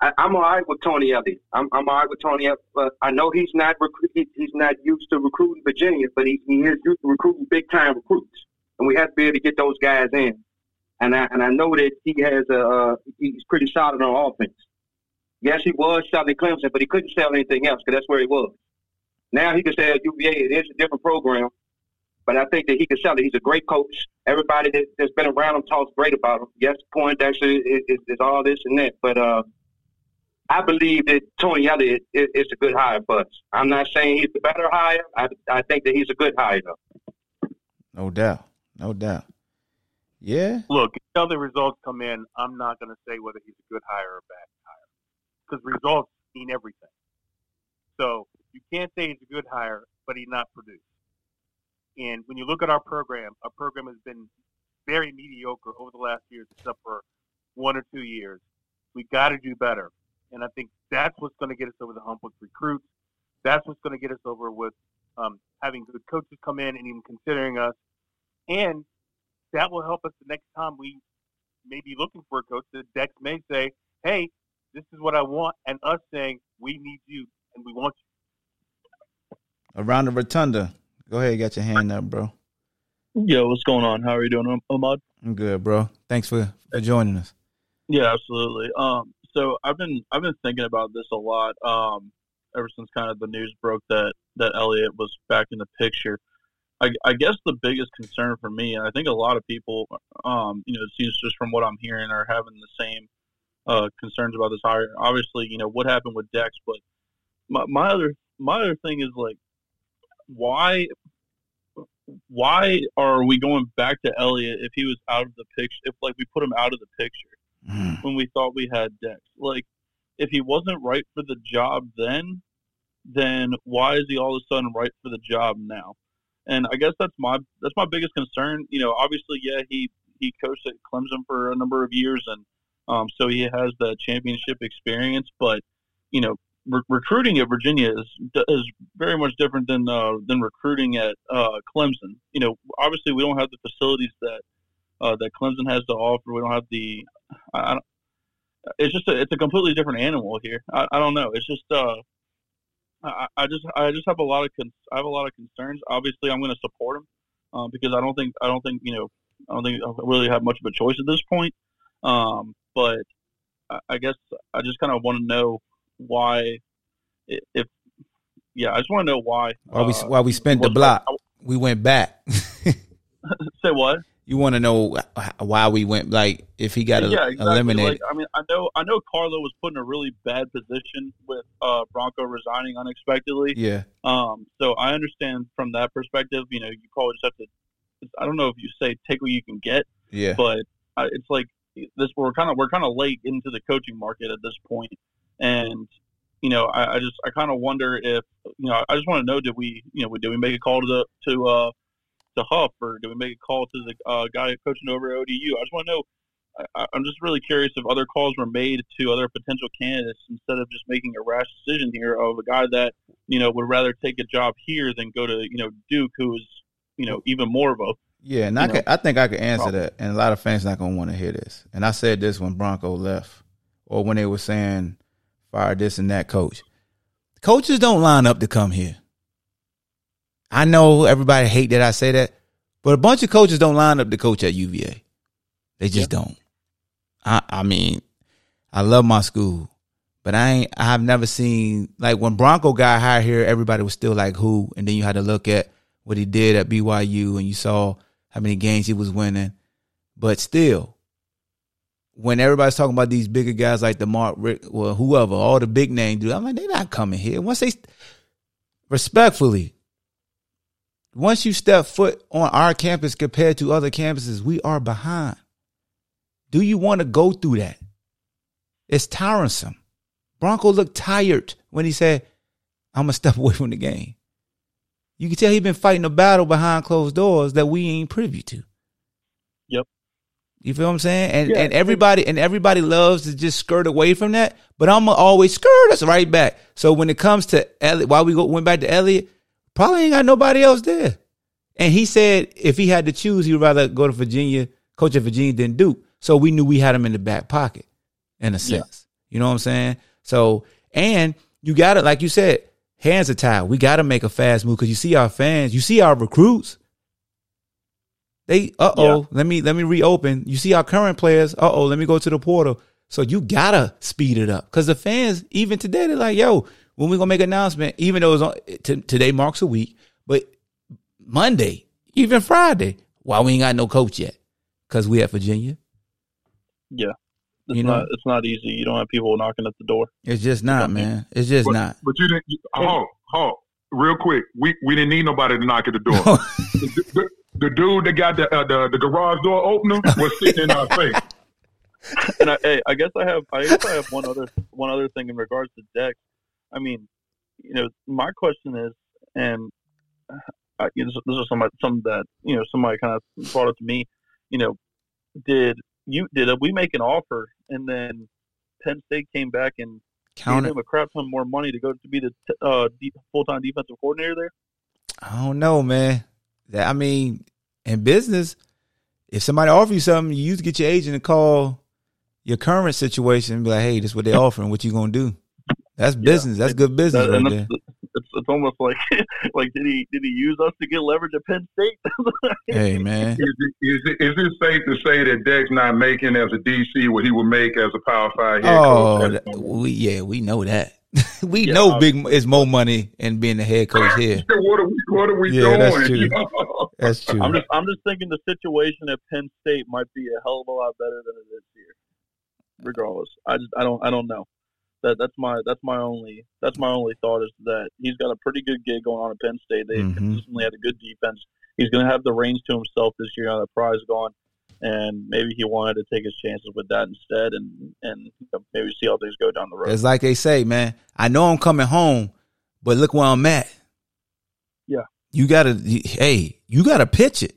I, I'm all right with Tony Elliott. I'm I'm all right with Tony Elliott. I know he's not he's not used to recruiting Virginia, but he, he is used to recruiting big time recruits, and we have to be able to get those guys in. And I and I know that he has a uh, he's pretty solid on offense. Yes, he was selling Clemson, but he couldn't sell anything else because that's where he was. Now he can sell UVA. It is a different program, but I think that he can sell it. He's a great coach. Everybody that, that's been around him talks great about him. Yes, is, is, is all this and that, but uh, I believe that Tony Elliott is, is a good hire for us. I'm not saying he's the better hire. I, I think that he's a good hire, though. No doubt. No doubt. Yeah. Look, until the results come in, I'm not going to say whether he's a good hire or a bad hire because results mean everything. So you can't say he's a good hire, but he's not produced. And when you look at our program, our program has been very mediocre over the last years, except for one or two years. We got to do better, and I think that's what's going to get us over the hump with recruits. That's what's going to get us over with um, having good coaches come in and even considering us, and that will help us the next time we may be looking for a coach. That Dex may say, "Hey, this is what I want, and us saying we need you and we want you. Around the rotunda. Go ahead, got your hand up, bro. Yo, what's going on? How are you doing, Ahmad? I'm good, bro. Thanks for, for joining us. Yeah, absolutely. Um, so I've been I've been thinking about this a lot. Um, ever since kind of the news broke that that Elliott was back in the picture. I, I guess the biggest concern for me, and I think a lot of people, um, you know, it seems just from what I'm hearing, are having the same uh, concerns about this hire. Obviously, you know what happened with Dex, but my, my other my other thing is like, why why are we going back to Elliott if he was out of the picture? If like we put him out of the picture when we thought we had Dex, like if he wasn't right for the job then, then why is he all of a sudden right for the job now? And I guess that's my that's my biggest concern. You know, obviously, yeah, he he coached at Clemson for a number of years, and um, so he has the championship experience. But you know, re- recruiting at Virginia is is very much different than uh, than recruiting at uh, Clemson. You know, obviously, we don't have the facilities that uh, that Clemson has to offer. We don't have the I, I don't, it's just a, it's a completely different animal here. I, I don't know. It's just uh, I, I just I just have a lot of con- I have a lot of concerns. Obviously, I'm going to support him um, because I don't think I don't think you know I don't think I really have much of a choice at this point. Um, but I, I guess I just kind of want to know why if yeah I just want to know why While we uh, while we spent the block, we went back. say what You want to know why we went like if he got yeah, el- exactly. eliminated? Like, I mean, I know, I know, Carla was put in a really bad position with uh, Bronco resigning unexpectedly. Yeah. Um. So I understand from that perspective. You know, you probably just have to. I don't know if you say take what you can get. Yeah. But uh, it's like this. We're kind of we're kind of late into the coaching market at this point, and you know, I, I just I kind of wonder if you know I just want to know did we you know did we make a call to the to uh to Huff or do we make a call to the uh, guy coaching over at ODU? I just want to know. I, I'm just really curious if other calls were made to other potential candidates instead of just making a rash decision here of a guy that you know would rather take a job here than go to you know Duke, who is you know even more of a Yeah, and I, know, could, I think I could answer problem. that, and a lot of fans not gonna want to hear this. And I said this when Bronco left, or when they were saying fire this and that coach. Coaches don't line up to come here. I know everybody hate that I say that, but a bunch of coaches don't line up to coach at UVA. They just don't. I I mean, I love my school, but I ain't. I have never seen like when Bronco got hired here. Everybody was still like who, and then you had to look at what he did at BYU, and you saw how many games he was winning. But still, when everybody's talking about these bigger guys like the Mark Richt, well, whoever, all the big name dudes, I'm like, they're not coming here. Once they, respectfully, once you step foot on our campus compared to other campuses, we are behind. Do you want to go through that? It's tiresome. Bronco looked tired when he said, I'm gonna step away from the game. You can tell he's been fighting a battle behind closed doors that we ain't privy to. Yep. You feel what I'm saying? And Yeah. and everybody and everybody loves to just skirt away from that, but I'm gonna always skirt us right back. So when it comes to Elliott, why we go went back to Elliott, probably ain't got nobody else there. And he said if he had to choose, he'd rather go to Virginia, coach at Virginia than Duke. So we knew we had him in the back pocket, in a sense. You know what I'm saying? So and you got to, like you said, hands are tied. We got to make a fast move because you see our fans, you see our recruits. They uh oh, let me let me reopen. You see our current players. Uh oh, let me go to the portal. So you gotta speed it up because the fans even today they're like, yo, when we gonna make an announcement? Even though it's on t- today marks a week, but Monday, even Friday, why we ain't got no coach yet? Because we at Virginia. yeah. It's You know? not it's not easy. You don't have people knocking at the door. It's just not, man. It's just but, not. But you didn't. You, hold, hold, real quick. We we didn't need nobody to knock at the door. the, the, the dude that got the, uh, the the garage door opener was sitting in our face. and I, hey, I guess I have I guess I have one other one other thing in regards to Dex. I mean, you know, my question is, and I, you know, this, this is somebody something that you know somebody kind of brought it to me. You know, did you did we make an offer and then Penn State came back and Counter- gave him a crap ton more money to go to be the t- uh, full time defensive coordinator there? I don't know, man. That I mean, in business, if somebody offers you something, you used to get your agent to call your current situation and be like, hey, this is what they're offering. What you gonna do? That's business. That's good business That- right there. it's, it's, almost like like did he did he use us to get leverage at Penn State? Hey man, Is it, is, it, is it safe to say that Dex not making as a DC what he would make as a Power Five head Oh, coach? we yeah, we know that. we know big is more money in being the head coach here. what are we? What are we Yeah, doing? that's true. That's true. I'm just I'm just thinking the situation at Penn State might be a hell of a lot better than it is here. Regardless, I just I don't I don't know. That that's my that's my only that's my only thought is that he's got a pretty good gig going on at Penn State. They Mhm. consistently had a good defense. He's going to have the reins to himself this year now that Pry's gone, and maybe he wanted to take his chances with that instead, and and maybe see how things go down the road. It's like they say, man. I know I'm coming home, but look where I'm at. Yeah. You gotta, hey, you gotta pitch it,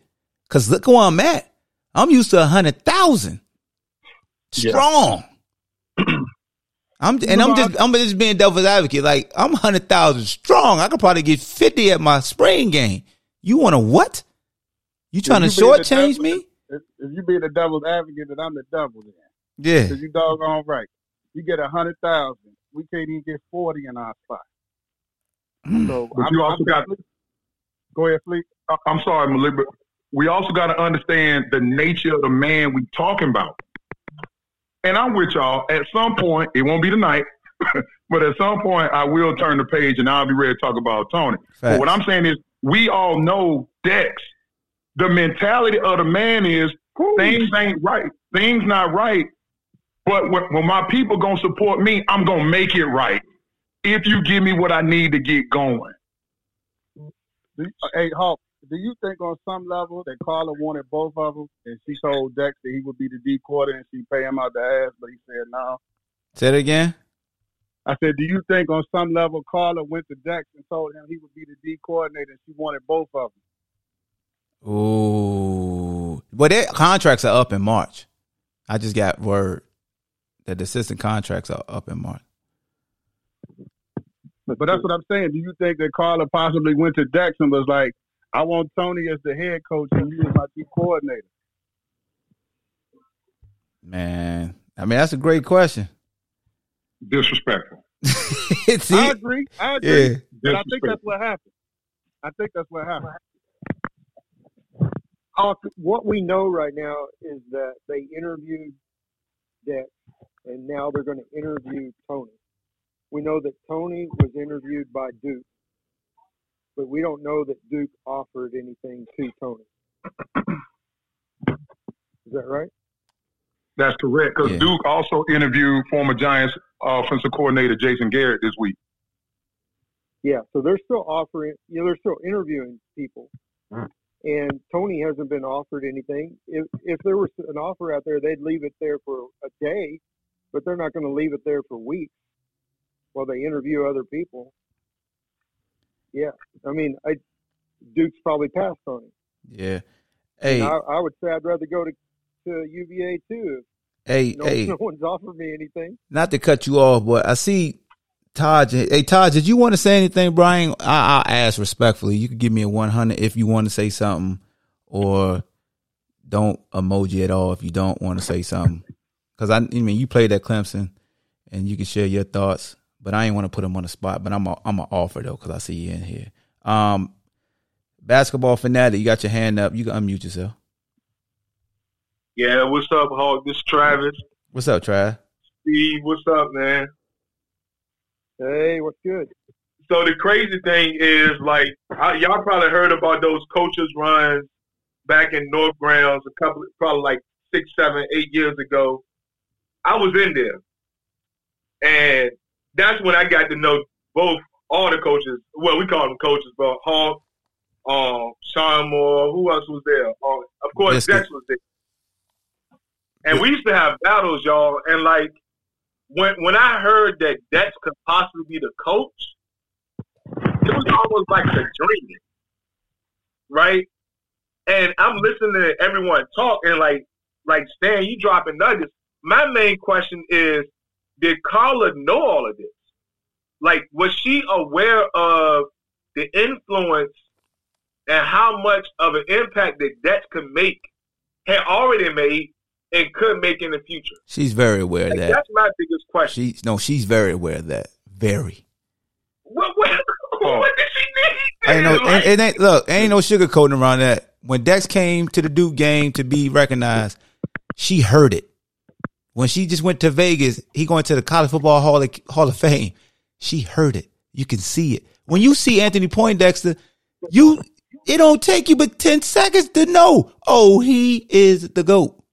cause look where I'm at. I'm used to a hundred thousand, strong. I'm and I'm just I'm just being devil's advocate. Like I'm hundred thousand strong. I could probably get fifty at my spring game. You want to what? You trying to If you being the shortchange devil- me? If, if you be the devil's advocate, then I'm the devil then. Yeah. Because you doggone right. You get a hundred thousand. We can't even get forty in our spot. Mm. So But I'm, you also I'm got. Go ahead, Fleet. I- I'm sorry, Malik, but we also got to understand the nature of the man we talking about. And I'm with y'all. At some point, it won't be tonight, but at some point, I will turn the page and I'll be ready to talk about Tony. But what I'm saying is, we all know Dex. The mentality of the man is things ain't right. Things not right. But when, when my people gonna support me, I'm gonna make it right. If you give me what I need to get going. Do you- Hey, Hawk, do you think on some level that Carla wanted both of them, and she told Dex that he would be the D quarter, and she pay him out the ass, but he said no? Say it again. I said, do you think on some level Carla went to Dex and told him he would be the D coordinator, and she wanted both of them? Ooh. But their contracts are up in March. I just got word that the assistant contracts are up in March. But that's what I'm saying. Do you think that Carla possibly went to Dex and was like, I want Tony as the head coach and you as my D coordinator? Man. I mean, that's a great question. Disrespectful. I agree. I agree. Yeah. But I think that's what happened. I think that's what happened. Hawk, what we know right now is that they interviewed Dex, and now they're going to interview Tony. We know that Tony was interviewed by Duke, but we don't know that Duke offered anything to Tony. Is that right? That's correct. Because Duke also interviewed former Giants offensive coordinator Jason Garrett this week. Yeah, so they're still offering, you know, they're still interviewing people, and Tony hasn't been offered anything. If if there was an offer out there, they'd leave it there for a day, but they're not going to leave it there for weeks while they interview other people. Yeah, I mean, I Duke's probably passed on him. Yeah. Hey, I, I would say I'd rather go to to UVA too. hey, no, hey. no one's offered me anything. Not to cut you off, but I see Todd. Hey, Todd, did you want to say anything, Brian? I, I'll ask respectfully. You could give me a 100 if you want to say something, or don't emoji at all if you don't want to say something. Because I, I mean, you played at Clemson, and you can share your thoughts. But I ain't want to put him on the spot. But I'm a, I'm an offer though, because I see you in here. Um, basketball fanatic, you got your hand up. You can unmute yourself. Yeah, what's up, Hawk? This is Travis. What's up, Trav? Steve, what's up, man? Hey, what's good? So the crazy thing is, like, I, y'all probably heard about those coaches runs back in North Grounds a couple, probably like six, seven, eight years ago. I was in there, and that's when I got to know both all the coaches. Well, we call them coaches, but Hawk, um, Sean Moore, who else was there? Uh, of course, Biscuit. Dex was there. And we used to have battles, y'all. And like when when I heard that Dex could possibly be the coach, it was almost like a dream, right? And I'm listening to everyone talk, and like like Stan, you dropping nuggets. My main question is, did Carla know all of this? Like, was she aware of the influence and how much of an impact that Dex could make, had already made and could make in the future? She's very aware of that. that's my biggest question. She no, she's very aware of that. Very. What, what, oh. what did she need? Ain't no, Like, ain't, it ain't look, ain't no sugarcoating around that. When Dex came to the Duke game to be recognized, she heard it. When she just went to Vegas, he going to the College Football Hall of, Hall of Fame. She heard it. You can see it. When you see Anthony Poindexter, you it don't take you but ten seconds to know. Oh, he is the goat.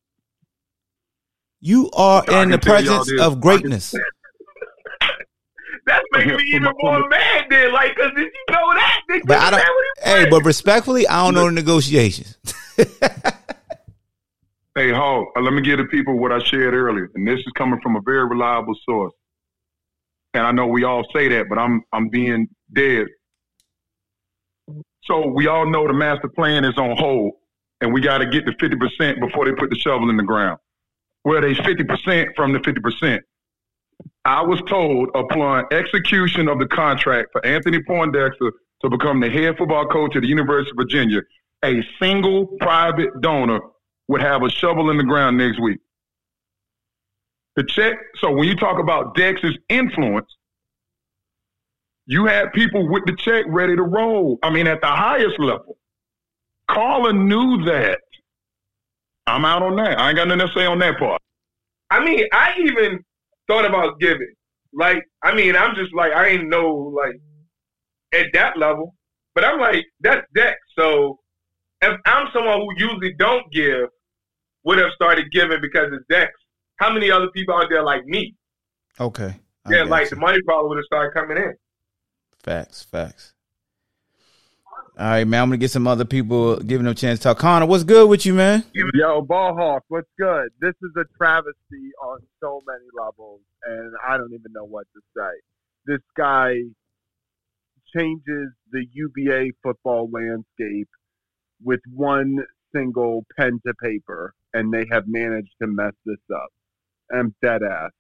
You are I in the can tell y'all presence of greatness. That's making me even more mad. Then, like, cause did you know that? Did But you I don't. what he Hey, but respectfully, I don't know the negotiations. Hey, Hawk, uh, let me give the people what I shared earlier, and this is coming from a very reliable source. And I know we all say that, but I'm I'm being dead. So we all know the master plan is on hold, and we got to get to 50% before they put the shovel in the ground. Where they 50% from the 50%. I was told upon execution of the contract for Anthony Poindexter to become the head football coach at the University of Virginia, a single private donor would have a shovel in the ground next week. The check. So when you talk about Dex's influence, you had people with the check ready to roll. I mean, at the highest level. Carla knew that. I'm out on that. I ain't got nothing to say on that part. I mean, I even thought about giving. Like, I mean, I'm just like, I ain't know, like, at that level. But I'm like, that's Dex. So if I'm someone who usually don't give, would have started giving because it's Dex. How many other people out there like me? Okay. I Yeah, like you. the money probably would have started coming in. Facts, facts. All right, man. I'm gonna get some other people giving them a chance to talk. Connor, what's good with you, man? Yo, Ball Hawk, what's good? This is a travesty on so many levels, and I don't even know what to say. This guy changes the UVA football landscape with one single pen to paper, and they have managed to mess this up. I'm dead ass.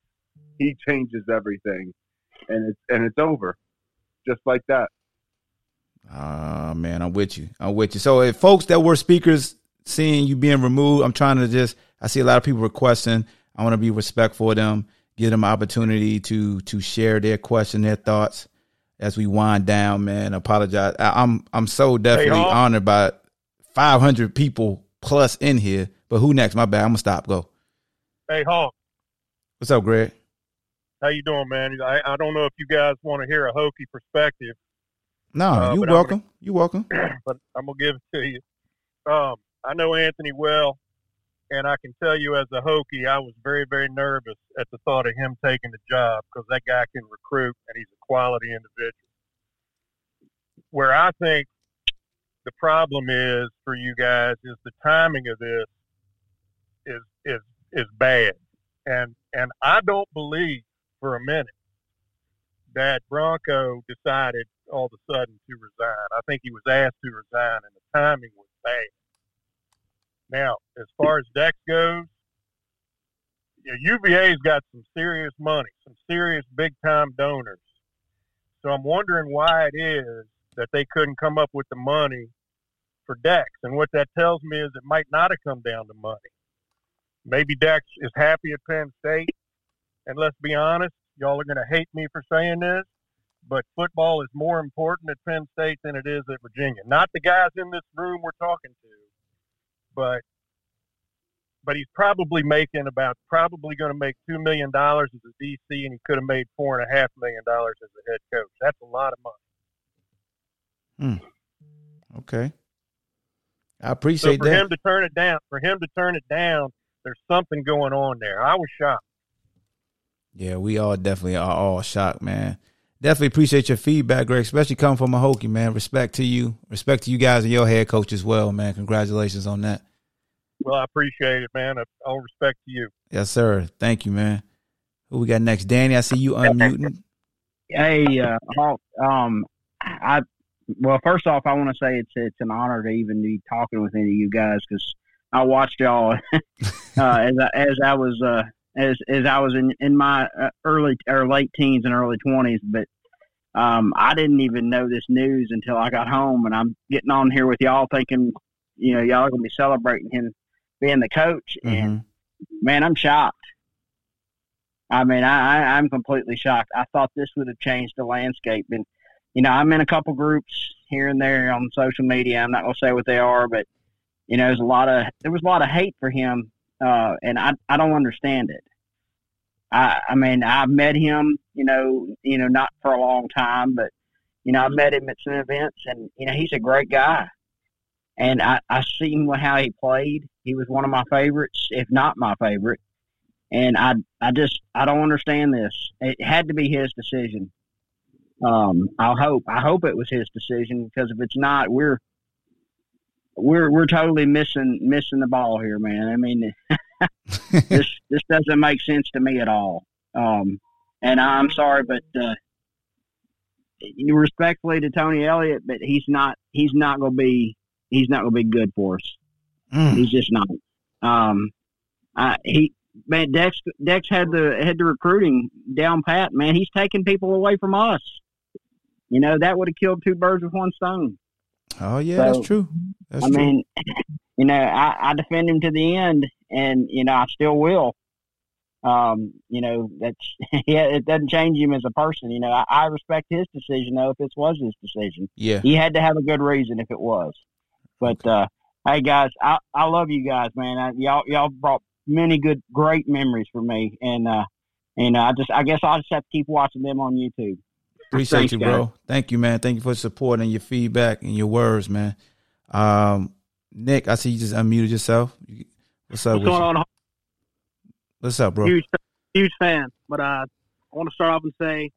He changes everything, and it's and it's over, just like that. Ah, man, I'm with you. I'm with you. So, if folks that were speakers seeing you being removed, I'm trying to just. I see a lot of people requesting. I want to be respectful of them, give them opportunity to to share their question, their thoughts as we wind down. Man, apologize. I, I'm I'm so definitely Hawk. honored by 500 people plus in here. But who next? My bad. I'm gonna stop. Go. Hey, Hawk, What's up, Greg? how you doing, man? I, I don't know if you guys want to hear a Hokie perspective, No, Uh, you welcome. You welcome. but I'm gonna give it to you. Um, I know Anthony well, and I can tell you as a Hokie, I was very, very nervous at the thought of him taking the job because that guy can recruit and he's a quality individual. Where I think the problem is for you guys is the timing of this is is is bad, and and I don't believe for a minute that Bronco decided all of a sudden to resign. I think he was asked to resign, and the timing was bad. Now, as far as Dex goes, UVA's got some serious money, some serious big time donors. So I'm wondering why it is that they couldn't come up with the money for Dex. And what that tells me is it might not have come down to money. Maybe Dex is happy at Penn State. And let's be honest, y'all are going to hate me for saying this, but football is more important at Penn State than it is at Virginia. Not the guys in this room we're talking to, but but he's probably making about probably going to make two million dollars as a DC, and he could have made four and a half million dollars as a head coach. That's a lot of money. Hmm. Okay. I appreciate So appreciate for that. him to turn it down, for him to turn it down, there's something going on there. I was shocked. Yeah, we all definitely are all shocked, man. Definitely appreciate your feedback, Greg, especially coming from a Hokie, man. Respect to you. Respect to you guys and your head coach as well, man. Congratulations on that. Well, I appreciate it, man. All respect to you. Yes, sir. Thank you, man. Who we got next? Danny, I see you unmuting. Hey, uh, Hawk, um, I well, first off, I want to say it's it's an honor to even be talking with any of you guys because I watched y'all uh, as I, as I was uh, as as I was in in my uh, early or late teens and early twenties, but um, I didn't even know this news until I got home, and I'm getting on here with y'all thinking, you know, y'all are gonna be celebrating him being the coach, and man, I'm shocked. I mean, I, I I'm completely shocked. I thought this would have changed the landscape, and you know, I'm in a couple groups here and there on social media. I'm not gonna say what they are, but you know, there's a lot of there was a lot of hate for him, uh, and I I don't understand it. I I mean, I've met him, you know, you know, not for a long time, but you know, I've met him at some events, and you know, he's a great guy. And I I seen how he played. He was one of my favorites, if not my favorite. And I I just I don't understand this. It had to be his decision. Um, I hope I hope it was his decision because if it's not, we're we're we're totally missing missing the ball here, man. I mean, this this doesn't make sense to me at all. Um, and I'm sorry, but uh, respectfully to Tony Elliott, but he's not he's not going to be he's not going to be good for us. Mm. He's just not. Um, I, he man, Dex Dex had the had the recruiting down pat. Man, he's taking people away from us. You know that would have killed two birds with one stone. Oh yeah, So, that's true. That's I true. mean, you know, I, I defend him to the end, and you know, I still will. Um, you know, that's yeah, it doesn't change him as a person. You know, I, I respect his decision though. If this was his decision, Yeah. he had to have a good reason if it was. But uh, hey, guys, I I love you guys, man. I, y'all y'all brought many good, great memories for me, and uh, and I just I guess I'll just have to keep watching them on YouTube. Appreciate Thanks, you, guys. bro. Thank you, man. Thank you for the support and your feedback and your words, man. Um, Nick, I see you just unmuted yourself. What's up? What's going you? on? What's up, bro? Huge, huge fan. But uh, I want to start off and say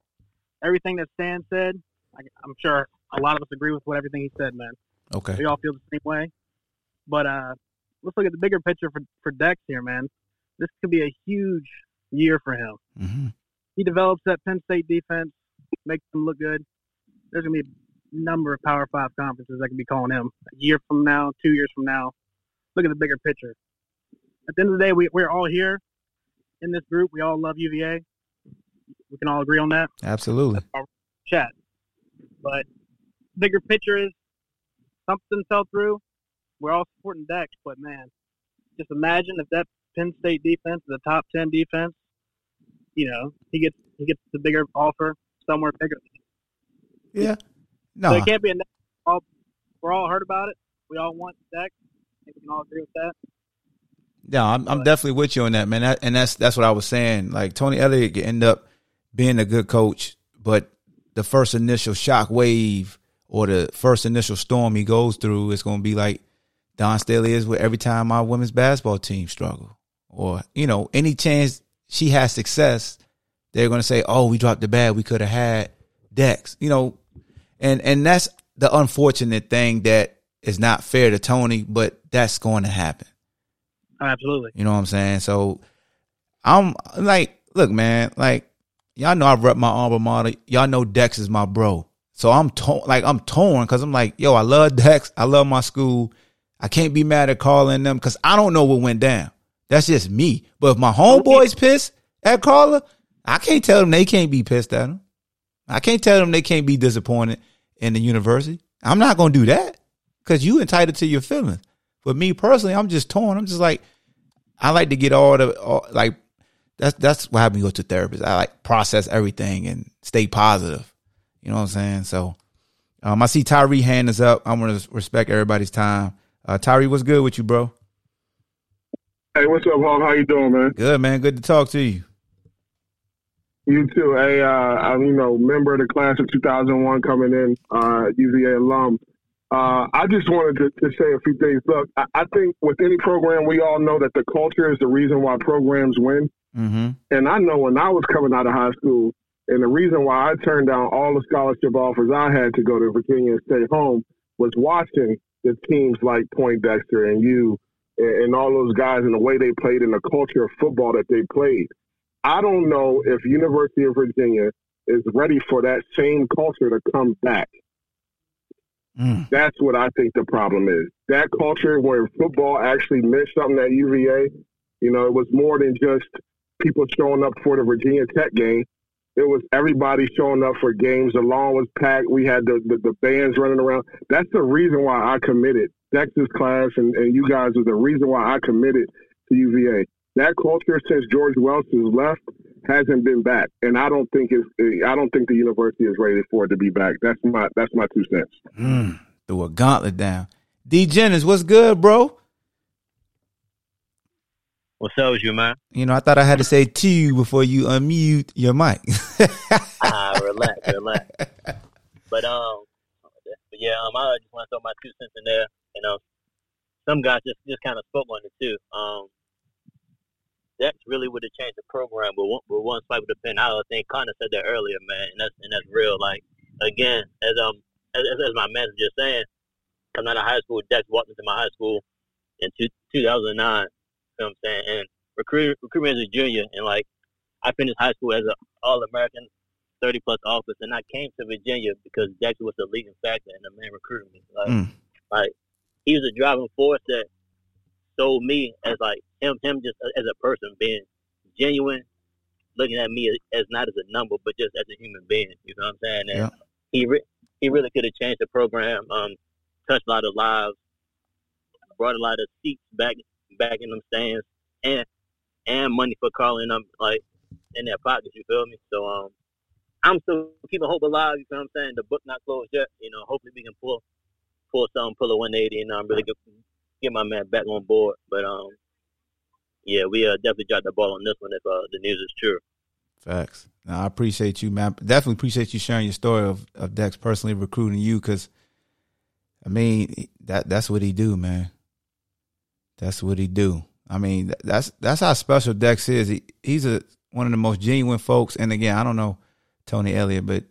everything that Stan said. I, I'm sure a lot of us agree with what everything he said, man. Okay. We all feel the same way. But uh, let's look at the bigger picture for for Dex here, man. This could be a huge year for him. Mm-hmm. He develops that Penn State defense, makes them look good. There's gonna be a number of Power Five conferences that can be calling him a year from now, two years from now. Look at the bigger picture. At the end of the day, we, we're all here in this group. We all love UVA. We can all agree on that. Absolutely. Chat. But bigger picture is something fell through. We're all supporting Dex, but man, just imagine if that Penn State defense is a top ten defense. You know, he gets he gets the bigger offer somewhere bigger. Yeah. No. So it can't be a. All, we're all heard about it. We all want Dex. I think we can all agree with that. Yeah, I'm, I'm definitely with you on that, man. That, and that's that's what I was saying. Like Tony Elliott could end up being a good coach, but the first initial shock wave or the first initial storm he goes through is going to be like Dawn Staley is with every time our women's basketball team struggle, or you know, any chance she has success, they're going to say, "Oh, we dropped the bag. We could have had Dex," you know, and and that's the unfortunate thing that is not fair to Tony, but that's going to happen. Absolutely. You know what I'm saying? So I'm like, look, man, like y'all know I've rep my alma mater. Y'all know Dex is my bro. So I'm torn, like I'm torn because I'm like, yo, I love Dex. I love my school. I can't be mad at calling them because I don't know what went down. That's just me. But if my homeboys pissed at Carla, I can't tell them they can't be pissed at him. I can't tell them they can't be disappointed in the university. I'm not gonna do that because you entitled to your feelings. But me personally, I'm just torn. I'm just like, I like to get all the all, like that's that's what you Go to therapist. I like process everything and stay positive. You know what I'm saying? So, um, I see Tyree hand is up. I'm gonna respect everybody's time. Uh, Tyree, what's good with you, bro? Hey, what's up, Hawk? How you doing, man? Good, man. Good to talk to you. You too. Hey, uh, I'm, you know, member of the class of 2001 coming in, uh, UVA alum. Uh, I just wanted to, to say a few things. Look, I, I think with any program, we all know that the culture is the reason why programs win. Mm-hmm. And I know when I was coming out of high school, and the reason why I turned down all the scholarship offers I had to go to Virginia and stay home was watching the teams like Poindexter and you and, and all those guys and the way they played and the culture of football that they played. I don't know if University of Virginia is ready for that same culture to come back. Mm. That's what I think the problem is. That culture where football actually meant something at UVA, you know, it was more than just people showing up for the Virginia Tech game. It was everybody showing up for games. The lawn was packed. We had the, the, the bands running around. That's the reason why I committed. Dexter's class and, and you guys are the reason why I committed to UVA. that culture since George Welsh has left hasn't been back, and I don't think it's. I don't think the university is ready for it to be back. That's my that's my two cents. Mm, threw a gauntlet down. D Jennings, what's good, bro? What's up with you, man? You know, I thought I had to say to you before you unmute your mic. ah, relax, relax. But um, but yeah, um, I just want to throw my two cents in there. You know, some guys just just kind of spoke on it too. Um, that's really would have changed the program, but one, but one swipe of the pen. I don't think Connor said that earlier, man, and that's and that's real. Like again, as um as, as my man was just saying, coming out of high school, Dex walked into my high school in two, 2009. You know what I'm saying? And recruit recruitment as a junior, and like I finished high school as an All American, 30 plus office, and I came to Virginia because Dex was the leading factor in the man recruiting me. Like, Mm. like he was a driving force that sold me as like him, him just as a person being genuine, looking at me as, as not as a number, but just as a human being. You know what I'm saying? And Yeah. he re- he really could have changed the program, um, touched a lot of lives, brought a lot of seats back back in them stands, and and money for calling them like in their pockets. You feel me? So um, I'm still keeping hope alive. You know what I'm saying? The book not closed yet. You know, hopefully we can pull pull something, pull a 180, and um, really get, get my man back on board. But um, yeah, we uh, definitely dropped the ball on this one if uh, the news is true. Facts. Now, I appreciate you, man. Definitely appreciate you sharing your story of, of Dex personally recruiting you because, I mean, that that's what he do, man. That's what he do. I mean, that's that's how special Dex is. He, he's a one of the most genuine folks. And again, I don't know Tony Elliott, but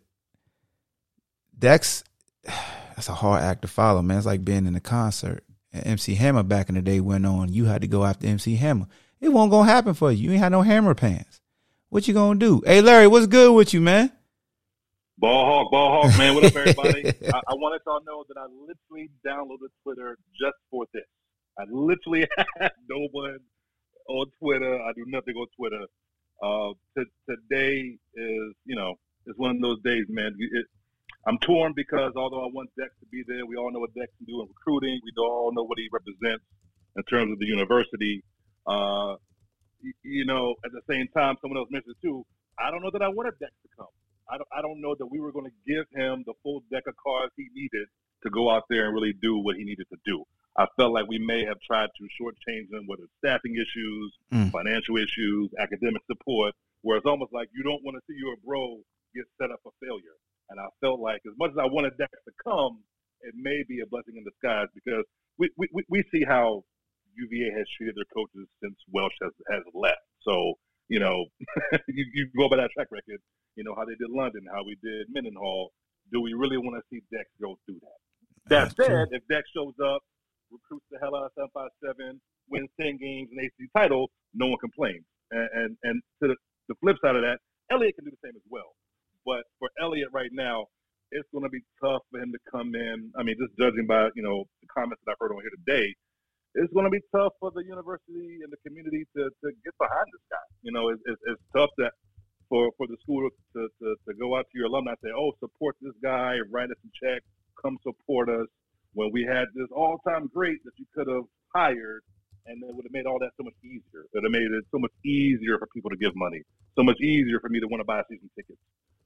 Dex, that's a hard act to follow, man. It's like being in a concert. MC Hammer back in the day went on. You had to go after MC Hammer. It won't gonna happen for you. You ain't had no hammer pants. What you gonna do? Hey Larry, what's good with you, man? Ball Hawk, Ball Hawk, man. What up, everybody? I, I wanted y'all to know that I literally downloaded Twitter just for this. I literally had no one on Twitter. I do nothing on Twitter. Uh, t- today is, you know, it's one of those days, man. It, I'm torn because although I want Dex to be there, we all know what Dex can do in recruiting. We all know what he represents in terms of the university. Uh, y- you know, at the same time, someone else mentioned too. I don't know that I wanted Dex to come. I don't, I don't know that we were going to give him the full deck of cards he needed to go out there and really do what he needed to do. I felt like we may have tried to shortchange them, whether it's staffing issues, Mm. financial issues, academic support, where it's almost like you don't want to see your bro get set up for failure. And I felt like as much as I wanted Dex to come, it may be a blessing in disguise because we, we, we- see how UVA has treated their coaches since Welsh has, has left. So, you know, you, you go by that track record, you know, how they did London, how we did Mendenhall. Do we really want to see Dex go through that? That said, if Dex shows up, recruits the hell out of 757, wins 10 games and AC title, no one complains. And, and, and to the, the flip side of that, Elliott can do the same as well. But for Elliott right now, it's going to be tough for him to come in. I mean, just judging by, you know, the comments that I've heard on here today, it's going to be tough for the university and the community to, to get behind this guy. You know, it's, it's, it's tough that for, for the school to, to, to go out to your alumni and say, oh, support this guy, write us a check, come support us. When we had this all time great that you could have hired, and it would have made all that so much easier. It would have made it so much easier for people to give money, so much easier for me to want to buy season tickets.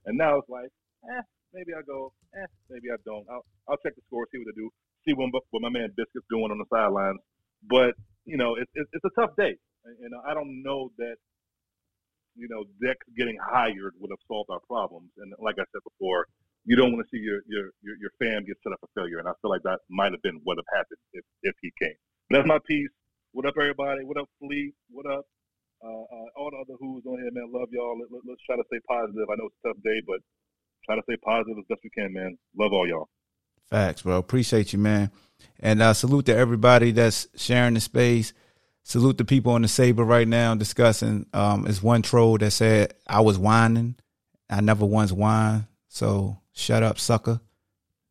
And now it's like, eh, maybe I go, eh, maybe I don't. I'll, I'll check the score, see what they do, see what, what my man Biscuit's doing on the sidelines. But you know, it's it's it's a tough day, and you I don't know that you know Dex getting hired would have solved our problems. And like I said before, you don't want to see your your your, your fam get set up for failure, and I feel like that might have been what have happened if if he came. That's my piece. What up, everybody? What up, Fleet? What up? Uh, uh, all the other who's on here, man. Love y'all. Let, let, let's try to stay positive. I know it's a tough day, but try to stay positive as best we can, man. Love all y'all. Facts, bro. Appreciate you, man. And uh, salute to everybody that's sharing the space. Salute the people on the Sabre right now discussing. Um, it's one troll that said I was whining. I never once whined. So shut up, sucker.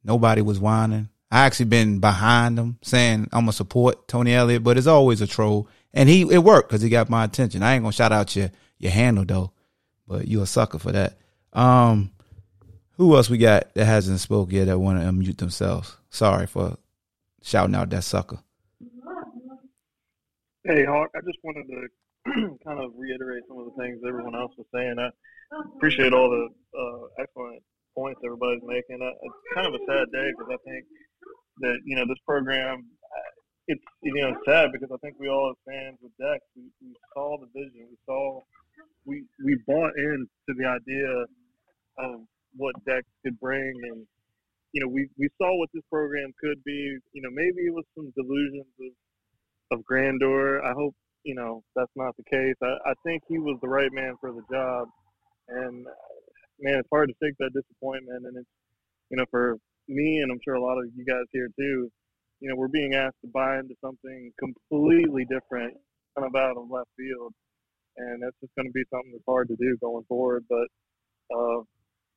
Nobody was whining. I actually been behind them saying I'm gonna support Tony Elliott, but it's always a troll, and he it worked because he got my attention. I ain't gonna shout out your your handle though, but you a sucker for that. Um, who else we got that hasn't spoke yet that want to unmute themselves? Sorry for shouting out that sucker. Hey, Hawk, I just wanted to kind of reiterate some of the things everyone else was saying. I appreciate all the uh, excellent points everybody's making. Uh, it's kind of a sad day because I think that you know this program. uh, It's you know sad because I think we all as fans with Dex, we, we saw the vision, we saw, we we bought into the idea of what Dex could bring, and you know we we saw what this program could be. You know maybe it was some delusions of of grandeur. I hope you know that's not the case. I, I think he was the right man for the job, and man, it's hard to take that disappointment. And it's you know for me, and I'm sure a lot of you guys here too. You know, we're being asked to buy into something completely different, kind of out of left field, and that's just going to be something that's hard to do going forward. But uh,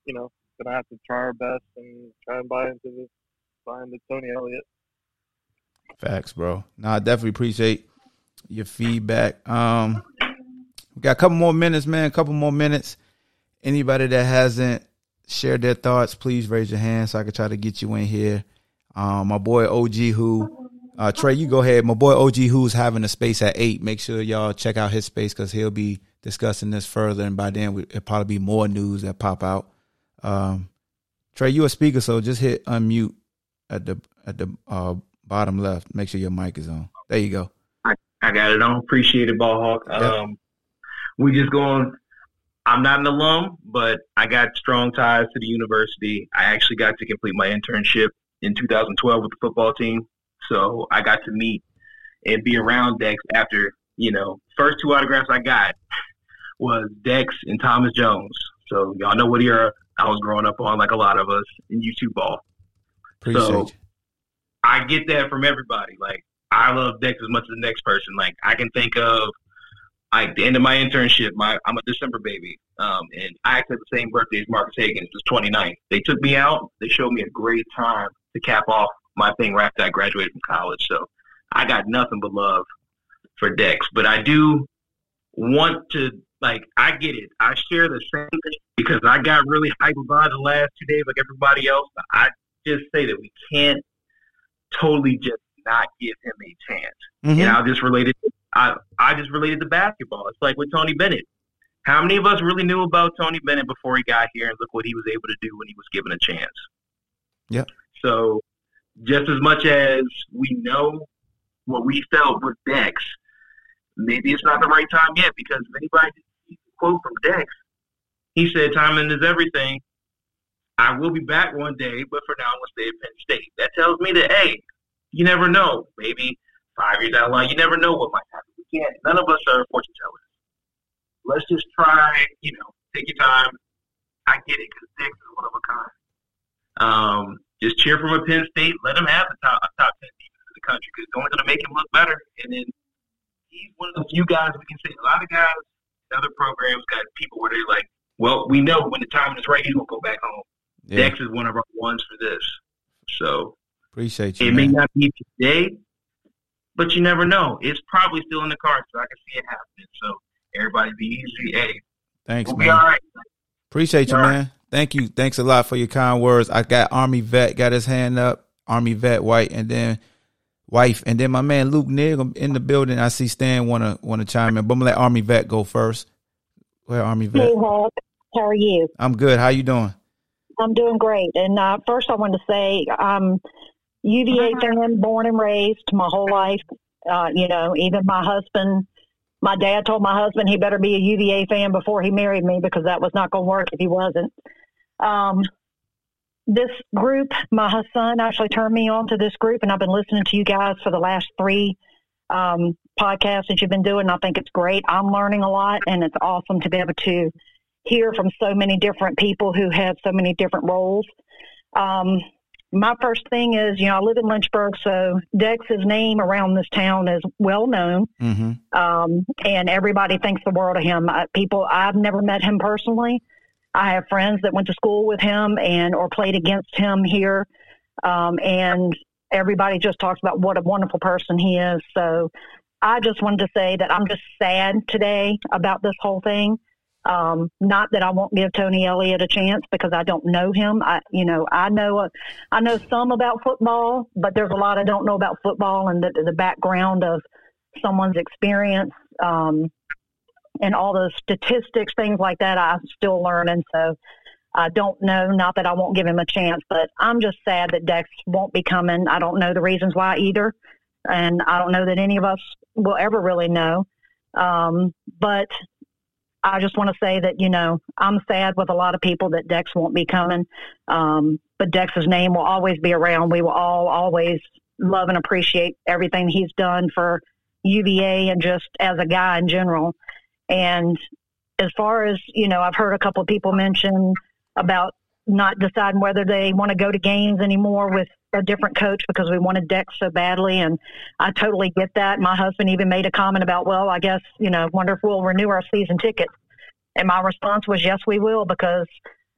you know, gonna have to try our best and try and buy into this, buy into Tony Elliott. Facts, bro. No, I definitely appreciate your feedback. Um, we got a couple more minutes, man. A couple more minutes. Anybody that hasn't shared their thoughts, please raise your hand so I can try to get you in here. Um, my boy OG who, uh, Trey, you go ahead. My boy OG who's having a space at eight. Make sure y'all check out his space because he'll be discussing this further, and by then we, it'll probably be more news that pop out. Um, Trey, you a speaker, so just hit unmute at the at the uh, bottom left. Make sure your mic is on. There you go. I, I got it on. Appreciate it, Ball Hawk. Um, we just going. I'm not an alum, but I got strong ties to the university. I actually got to complete my internship in 2012 with the football team, so I got to meet and be around Dex after you know first two autographs I got was Dex and Thomas Jones. So y'all know what era I was growing up on, like a lot of us in YouTube ball. Appreciate so you. I get that from everybody. Like I love Dex as much as the next person. Like I can think of like the end of my internship. My I'm a December baby, um, and I actually have the same birthday as Marcus Higgins. It was 29th. They took me out. They showed me a great time to cap off my thing right after I graduated from college. So I got nothing but love for Dex. But I do want to like I get it. I share the same thing because I got really hyped about the last two days, like everybody else. But I just say that we can't totally just not give him a chance. Mhm. And I'll just relate it. I I just related to basketball. It's like with Tony Bennett. How many of us really knew about Tony Bennett before he got here, and look what he was able to do when he was given a chance? Yeah. So, just as much as we know what we felt with Dex, maybe it's not the right time yet because if anybody didn't quote from Dex, he said, "Timing is everything." I will be back one day, but for now, I'm gonna stay at Penn State. That tells me that hey, you never know. Maybe five years down the line, you never know what might happen. We can't. None of us are fortune tellers. Let's just try. You know, take your time. I get it because Dex is one of a kind. Um, just cheer from a Penn State. Let him have the top top ten defense in the country because it's only going to make him look better. And then he's one of the few guys we can say. A lot of guys other programs got people where they're like, well, we know when the time is right, he's going to go back home. Yeah. Dex is one of our ones for this. So Appreciate you. it may not be today, but you never know. It's probably still in the cards, so I can see it happening. So everybody be easy. Hey, Thanks, we'll man. be all right. Appreciate you, All right. man. Thank you. Thanks a lot for your kind words. I got Army Vet got his hand up. Army Vet White, and then wife, and then my man Luke Nig in the building. I see Stan wanna wanna chime in, but I'm gonna let Army Vet go first. Where Army Vet? Hey, Hawk. How are you? I'm good. How you doing? I'm doing great. And uh, first, I want to say I'm UVA fan, born and raised my whole life. Uh, you know, even my husband, my dad told my husband he better be a UVA fan before he married me because that was not going to work if he wasn't. Um, this group, my son actually turned me on to this group, and I've been listening to you guys for the last three um, podcasts that you've been doing. I think it's great. I'm learning a lot, and it's awesome to be able to hear from so many different people who have so many different roles. Um, my first thing is, you know, I live in Lynchburg, so Dex's name around this town is well known, Mm-hmm. um, and everybody thinks the world of him. I, people, I've never met him personally. I have friends that went to school with him and or played against him here, um, and everybody just talks about what a wonderful person he is. So I just wanted to say that I'm just sad today about this whole thing. Um, not that I won't give Tony Elliott a chance because I don't know him. I, you know, I know, uh, I know some about football, but there's a lot I don't know about football and the, the background of someone's experience um, and all those statistics, things like that. I'm still learning, so I don't know. Not that I won't give him a chance, but I'm just sad that Dex won't be coming. I don't know the reasons why either, and I don't know that any of us will ever really know. Um, but I just want to say that, you know, I'm sad with a lot of people that Dex won't be coming. Um, but Dex's name will always be around. We will all always love and appreciate everything he's done for UVA and just as a guy in general. And as far as, you know, I've heard a couple of people mention about not deciding whether they want to go to games anymore with a different coach because we wanted Dex so badly. And I totally get that. My husband even made a comment about, well, I guess, you know, wonder if we'll renew our season tickets. And my response was, yes, we will, because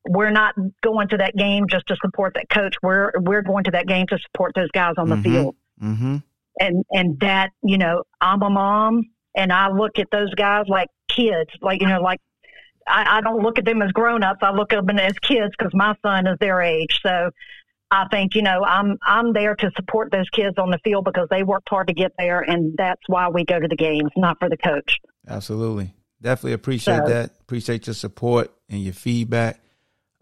we're not going to that game just to support that coach. We're, we're going to that game to support those guys on the Mhm. field. Mm-hmm. And, and that, you know, I'm a mom and I look at those guys like kids, like, you know, like I, I don't look at them as grown ups. I look at them as kids because my son is their age. So I think, you know, I'm I'm there to support those kids on the field because they worked hard to get there and that's why we go to the games, not for the coach. Absolutely. Definitely appreciate So- that. Appreciate your support and your feedback.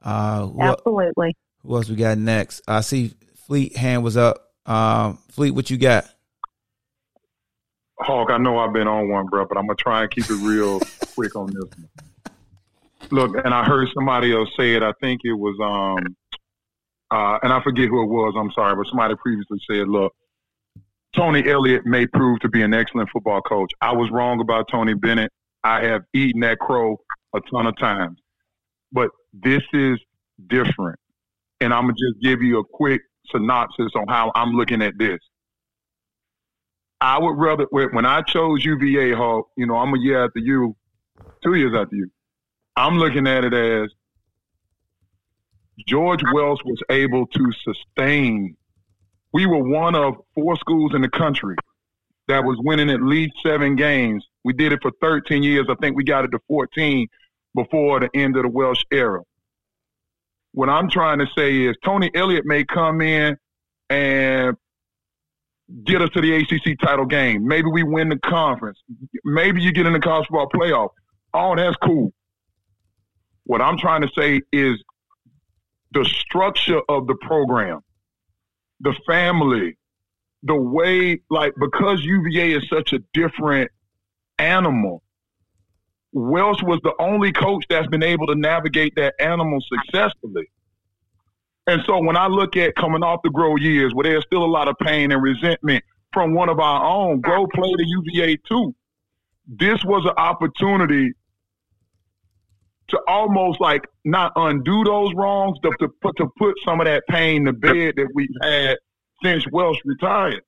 Uh, who, Absolutely. who else we got next? I see Fleet hand was up. Um, Fleet, what you got? Hawk, I know I've been on one, bro, but I'm gonna try and keep it real quick on this one. Look, and I heard somebody else say it. I think it was, um, uh, and I forget who it was. I'm sorry, but somebody previously said, "Look, Tony Elliott may prove to be an excellent football coach. I was wrong about Tony Bennett. I have eaten that crow a ton of times, but this is different. And I'm gonna just give you a quick synopsis on how I'm looking at this. I would rather when I chose UVA Hawk, you know, I'm a year after you, two years after you. I'm looking at it as George Welsh was able to sustain. We were one of four schools in the country that was winning at least seven games. We did it for 13 years. I think we got it to 14 before the end of the Welsh era. What I'm trying to say is Tony Elliott may come in and get us to the ACC title game. Maybe we win the conference. Maybe you get in the college football playoff. Oh, that's cool. What I'm trying to say is the structure of the program, the family, the way, like, because UVA is such a different animal, Welsh was the only coach that's been able to navigate that animal successfully. And so when I look at coming off the Groh years, where there's still a lot of pain and resentment from one of our own, Groh played at UVA too. This was an opportunity to almost like not undo those wrongs, but to put to put some of that pain to bed that we've had since Welsh retired.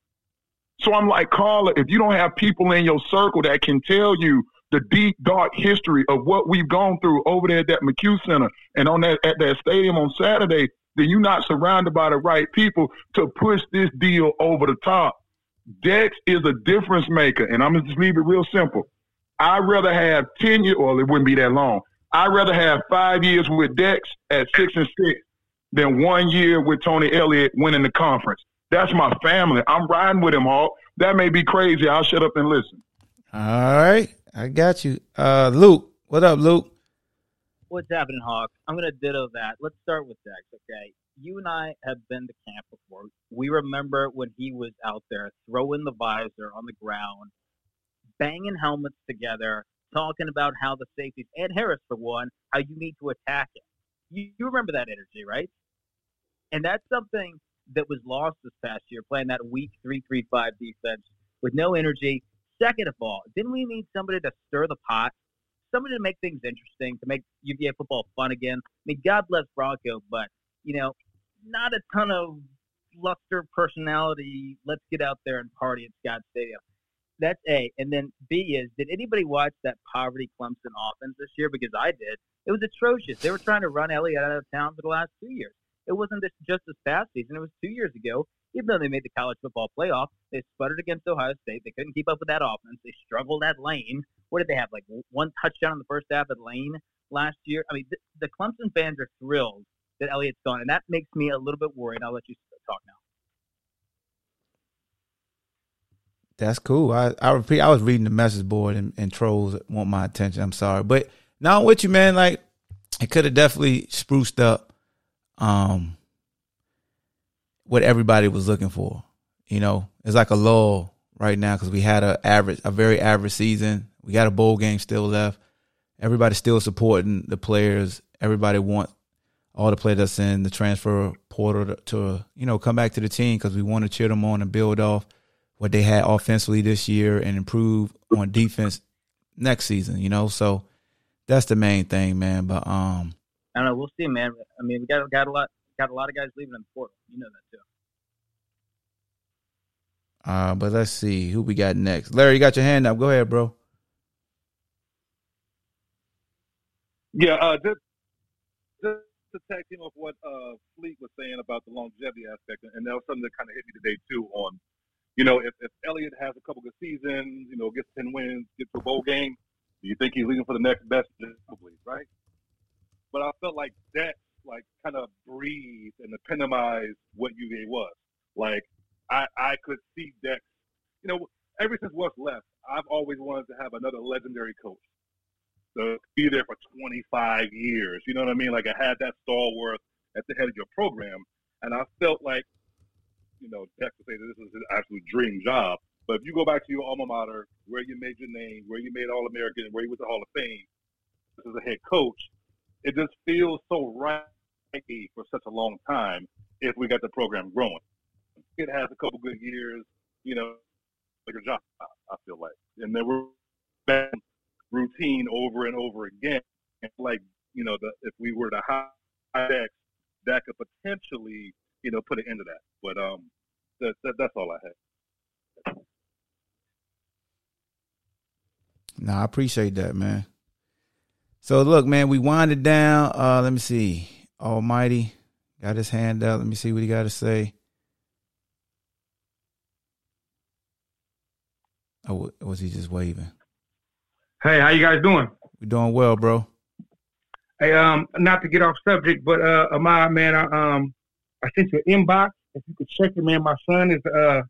So I'm like, Carla, if you don't have people in your circle that can tell you the deep, dark history of what we've gone through over there at that McCue Center and on that at that stadium on Saturday, then you're not surrounded by the right people to push this deal over the top. Dex is a difference maker, and I'm gonna just leave it real simple. I'd rather have ten years, or it wouldn't be that long. I'd rather have five years with Dex at six and six than one year with Tony Elliott winning the conference. That's my family. I'm riding with him, Hawk. That may be crazy. I'll shut up and listen. All right, I got you. Uh, Luke, what up, Luke? What's happening, Hawk? I'm gonna ditto that. Let's start with Dex, okay? You and I have been to camp before. We remember when he was out there throwing the visor on the ground, banging helmets together, talking about how the safeties Ed Harris for one, how you need to attack it. You, you remember that energy, right? And that's something that was lost this past year, playing that weak three-three-five defense with no energy. Second of all, didn't we need somebody to stir the pot? Somebody to make things interesting, to make UVA football fun again. I mean, God bless Bronco, but you know, not a ton of luster personality. Let's get out there and party at Scott Stadium. That's A. And then B is, did anybody watch that poverty Clemson offense this year? Because I did. It was atrocious. They were trying to run Elliott out of town for the last two years. It wasn't this, just this past season. It was two years ago. Even though they made the college football playoff, they sputtered against Ohio State. They couldn't keep up with that offense. They struggled at Lane. What did they have? Like one touchdown in the first half at Lane last year. I mean, the, the Clemson fans are thrilled that Elliott's gone, and that makes me a little bit worried. I'll let you talk now. That's cool. I I repeat. I was reading the message board and, and trolls want my attention. I'm sorry, but now I'm with you, man. Like it could have definitely spruced up, um, what everybody was looking for. You know, it's like a lull right now because we had a average, a very average season. We got a bowl game still left. Everybody's still supporting the players. Everybody wants all the players that's in the transfer portal to, to you know come back to the team because we want to cheer them on and build off what they had offensively this year and improve on defense next season. You know, so that's the main thing, man. But um, I don't know. We'll see, man. I mean, we got got a lot got a lot of guys leaving in the portal. You know that too. Uh, but let's see who we got next. Larry, you got your hand up. Go ahead, bro. Yeah, uh, just, just to tag team off what uh, Fleet was saying about the longevity aspect, and that was something that kind of hit me today too. On, you know, if, if Elliott has a couple good seasons, you know, gets ten wins, gets to a bowl game, do you think he's leaving for the next best? Probably, right? But I felt like that, like, kind of breathed and epitomized what UVA was. Like, I I could see Dex. You know, ever since what's left, I've always wanted to have another legendary coach. To be there for 25 years. You know what I mean? Like I had that stalwart at the head of your program, and I felt like, you know, Dex would say that this is his absolute dream job. But if you go back to your alma mater, where you made your name, where you made All American, where you went to Hall of Fame, as a head coach, it just feels so right for such a long time if we got the program growing. It has a couple good years, you know, like a job, I feel like. And then we're back in routine over and over again. Like, you know, the, if we were to hire Dex, that could potentially, you know, put an end to that. But um, that, that that's all I had. No, I appreciate that, man. So look, man, we winded down. Uh, let me see. Almighty got his hand out. Let me see what he got to say. Oh, was he just waving? Hey, how you guys doing? We doing well, bro. Hey, um, not to get off subject, but uh, Ahmad, man, I um, I sent you an inbox. If you could check it, man. My son is uh,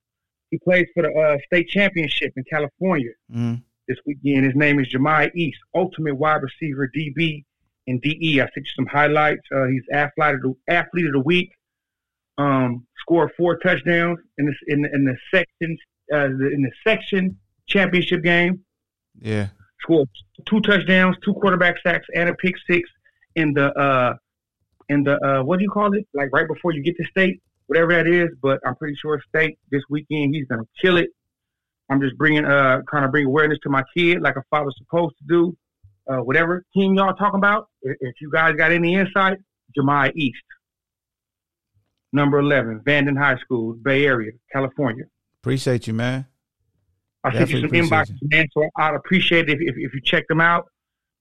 he plays for the uh, state championship in California Mm. this weekend. His name is Jemiah East, ultimate wide receiver, DB and DE. I sent you some highlights. Uh, he's athlete of the athlete of the week. Um, scored four touchdowns in the in the, in the section uh, the, in the section championship game. Yeah. Scored two touchdowns, two quarterback sacks, and a pick six in the uh in the uh what do you call it? Like right before you get to state, whatever that is. But I'm pretty sure state this weekend he's gonna kill it. I'm just bringing uh kind of bring awareness to my kid like a father's supposed to do. Uh, whatever team y'all talking about, if, you guys got any insight, Jemiah East, number 11, Vanden High School, Bay Area, California. Appreciate you, man. I sent you some inboxes, man. So I'd appreciate it if, if, if you check them out.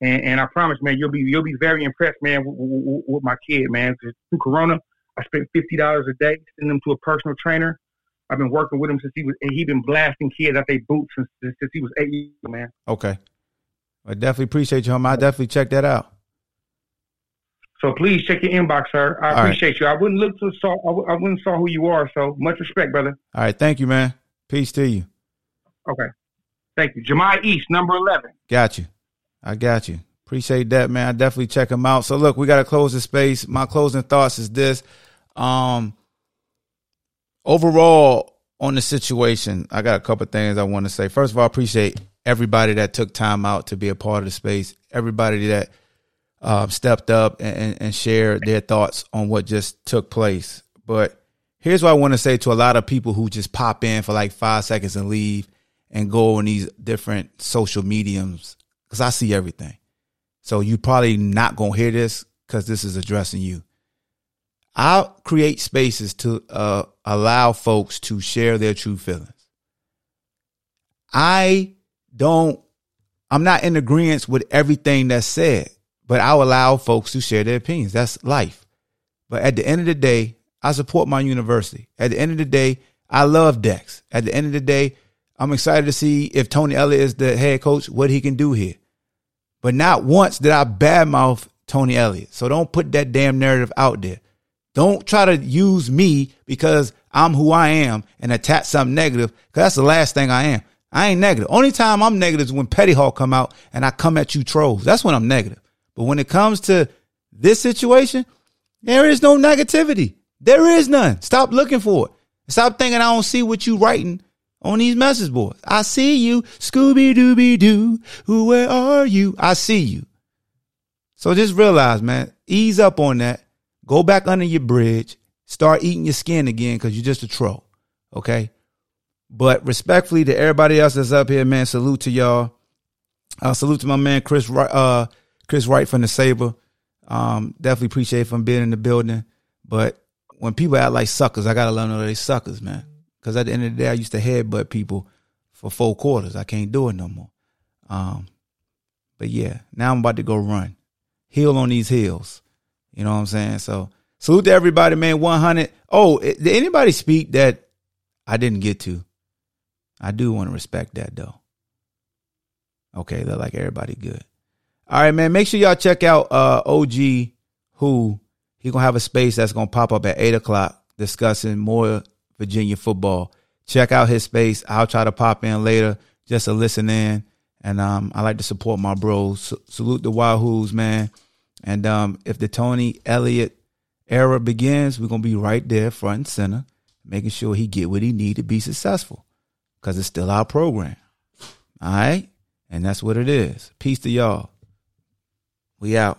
And, and I promise, man, you'll be you'll be very impressed, man, with, with, with my kid, man. through Corona, I spent fifty dollars a day sending him to a personal trainer. I've been working with him since he was, and he been blasting kids out their boots since, since he was eight years old, man. Okay. I definitely appreciate you, homie. I definitely check that out. So please check your inbox, sir. I All right. appreciate you. I wouldn't look to saw I, I wouldn't saw who you are. So much respect, brother. All right. Thank you, man. Peace to you. Okay, thank you, Jemiah East, number eleven. Got you. I got you. Appreciate that, man. I definitely check them out. So look, we got to close the space. My closing thoughts is this. Um, overall on the situation, I got a couple things I want to say. First of all, I appreciate everybody that took time out to be a part of the space. Everybody that uh, stepped up and, and, and shared their thoughts on what just took place. But here's what I want to say to a lot of people who just pop in for like five seconds and leave and go on these different social mediums because I see everything. So you probably not gonna hear this because this is addressing you. I'll create spaces to uh, allow folks to share their true feelings. I don't. I'm not in agreement with everything that's said, but I'll allow folks to share their opinions. That's life. But at the end of the day, I support my university. At the end of the day, I love Dex. At the end of the day, I'm excited to see if Tony Elliott is the head coach, what he can do here. But not once did I badmouth Tony Elliott. So don't put that damn narrative out there. Don't try to use me because I'm who I am and attach something negative because that's the last thing I am. I ain't negative. Only time I'm negative is when Petty Hawk come out and I come at you trolls. That's when I'm negative. But when it comes to this situation, there is no negativity. There is none. Stop looking for it. Stop thinking I don't see what you writing on these message boards. I see you, Scooby Dooby Doo. Who, where are you? I see you. So just realize, man, ease up on that. Go back under your bridge. Start eating your skin again because you're just a troll. Okay. But respectfully to everybody else that's up here, man, salute to y'all. Uh, salute to my man Chris, uh, Chris Wright from the Sabre. Um, definitely appreciate from being in the building. But when people act like suckers, I gotta let them know they suckers, man. Because at the end of the day, I used to headbutt people for four quarters. I can't do it no more. Um, but yeah, now I'm about to go run, heal on these hills. You know what I'm saying? So salute to everybody, man. 100. Oh, did anybody speak that I didn't get to? I do want to respect that though. Okay, look like everybody good. All right, man. Make sure y'all check out uh, OG who he gonna have a space that's gonna pop up at eight o'clock discussing more Virginia football. Check out his space. I'll try to pop in later just to listen in. And um, I like to support my bros. salute the Wahoos, man. And um, if the Tony Elliott era begins, we're gonna be right there, front and center, making sure he get what he need to be successful because it's still our program. All right? And that's what it is. Peace to y'all. We out.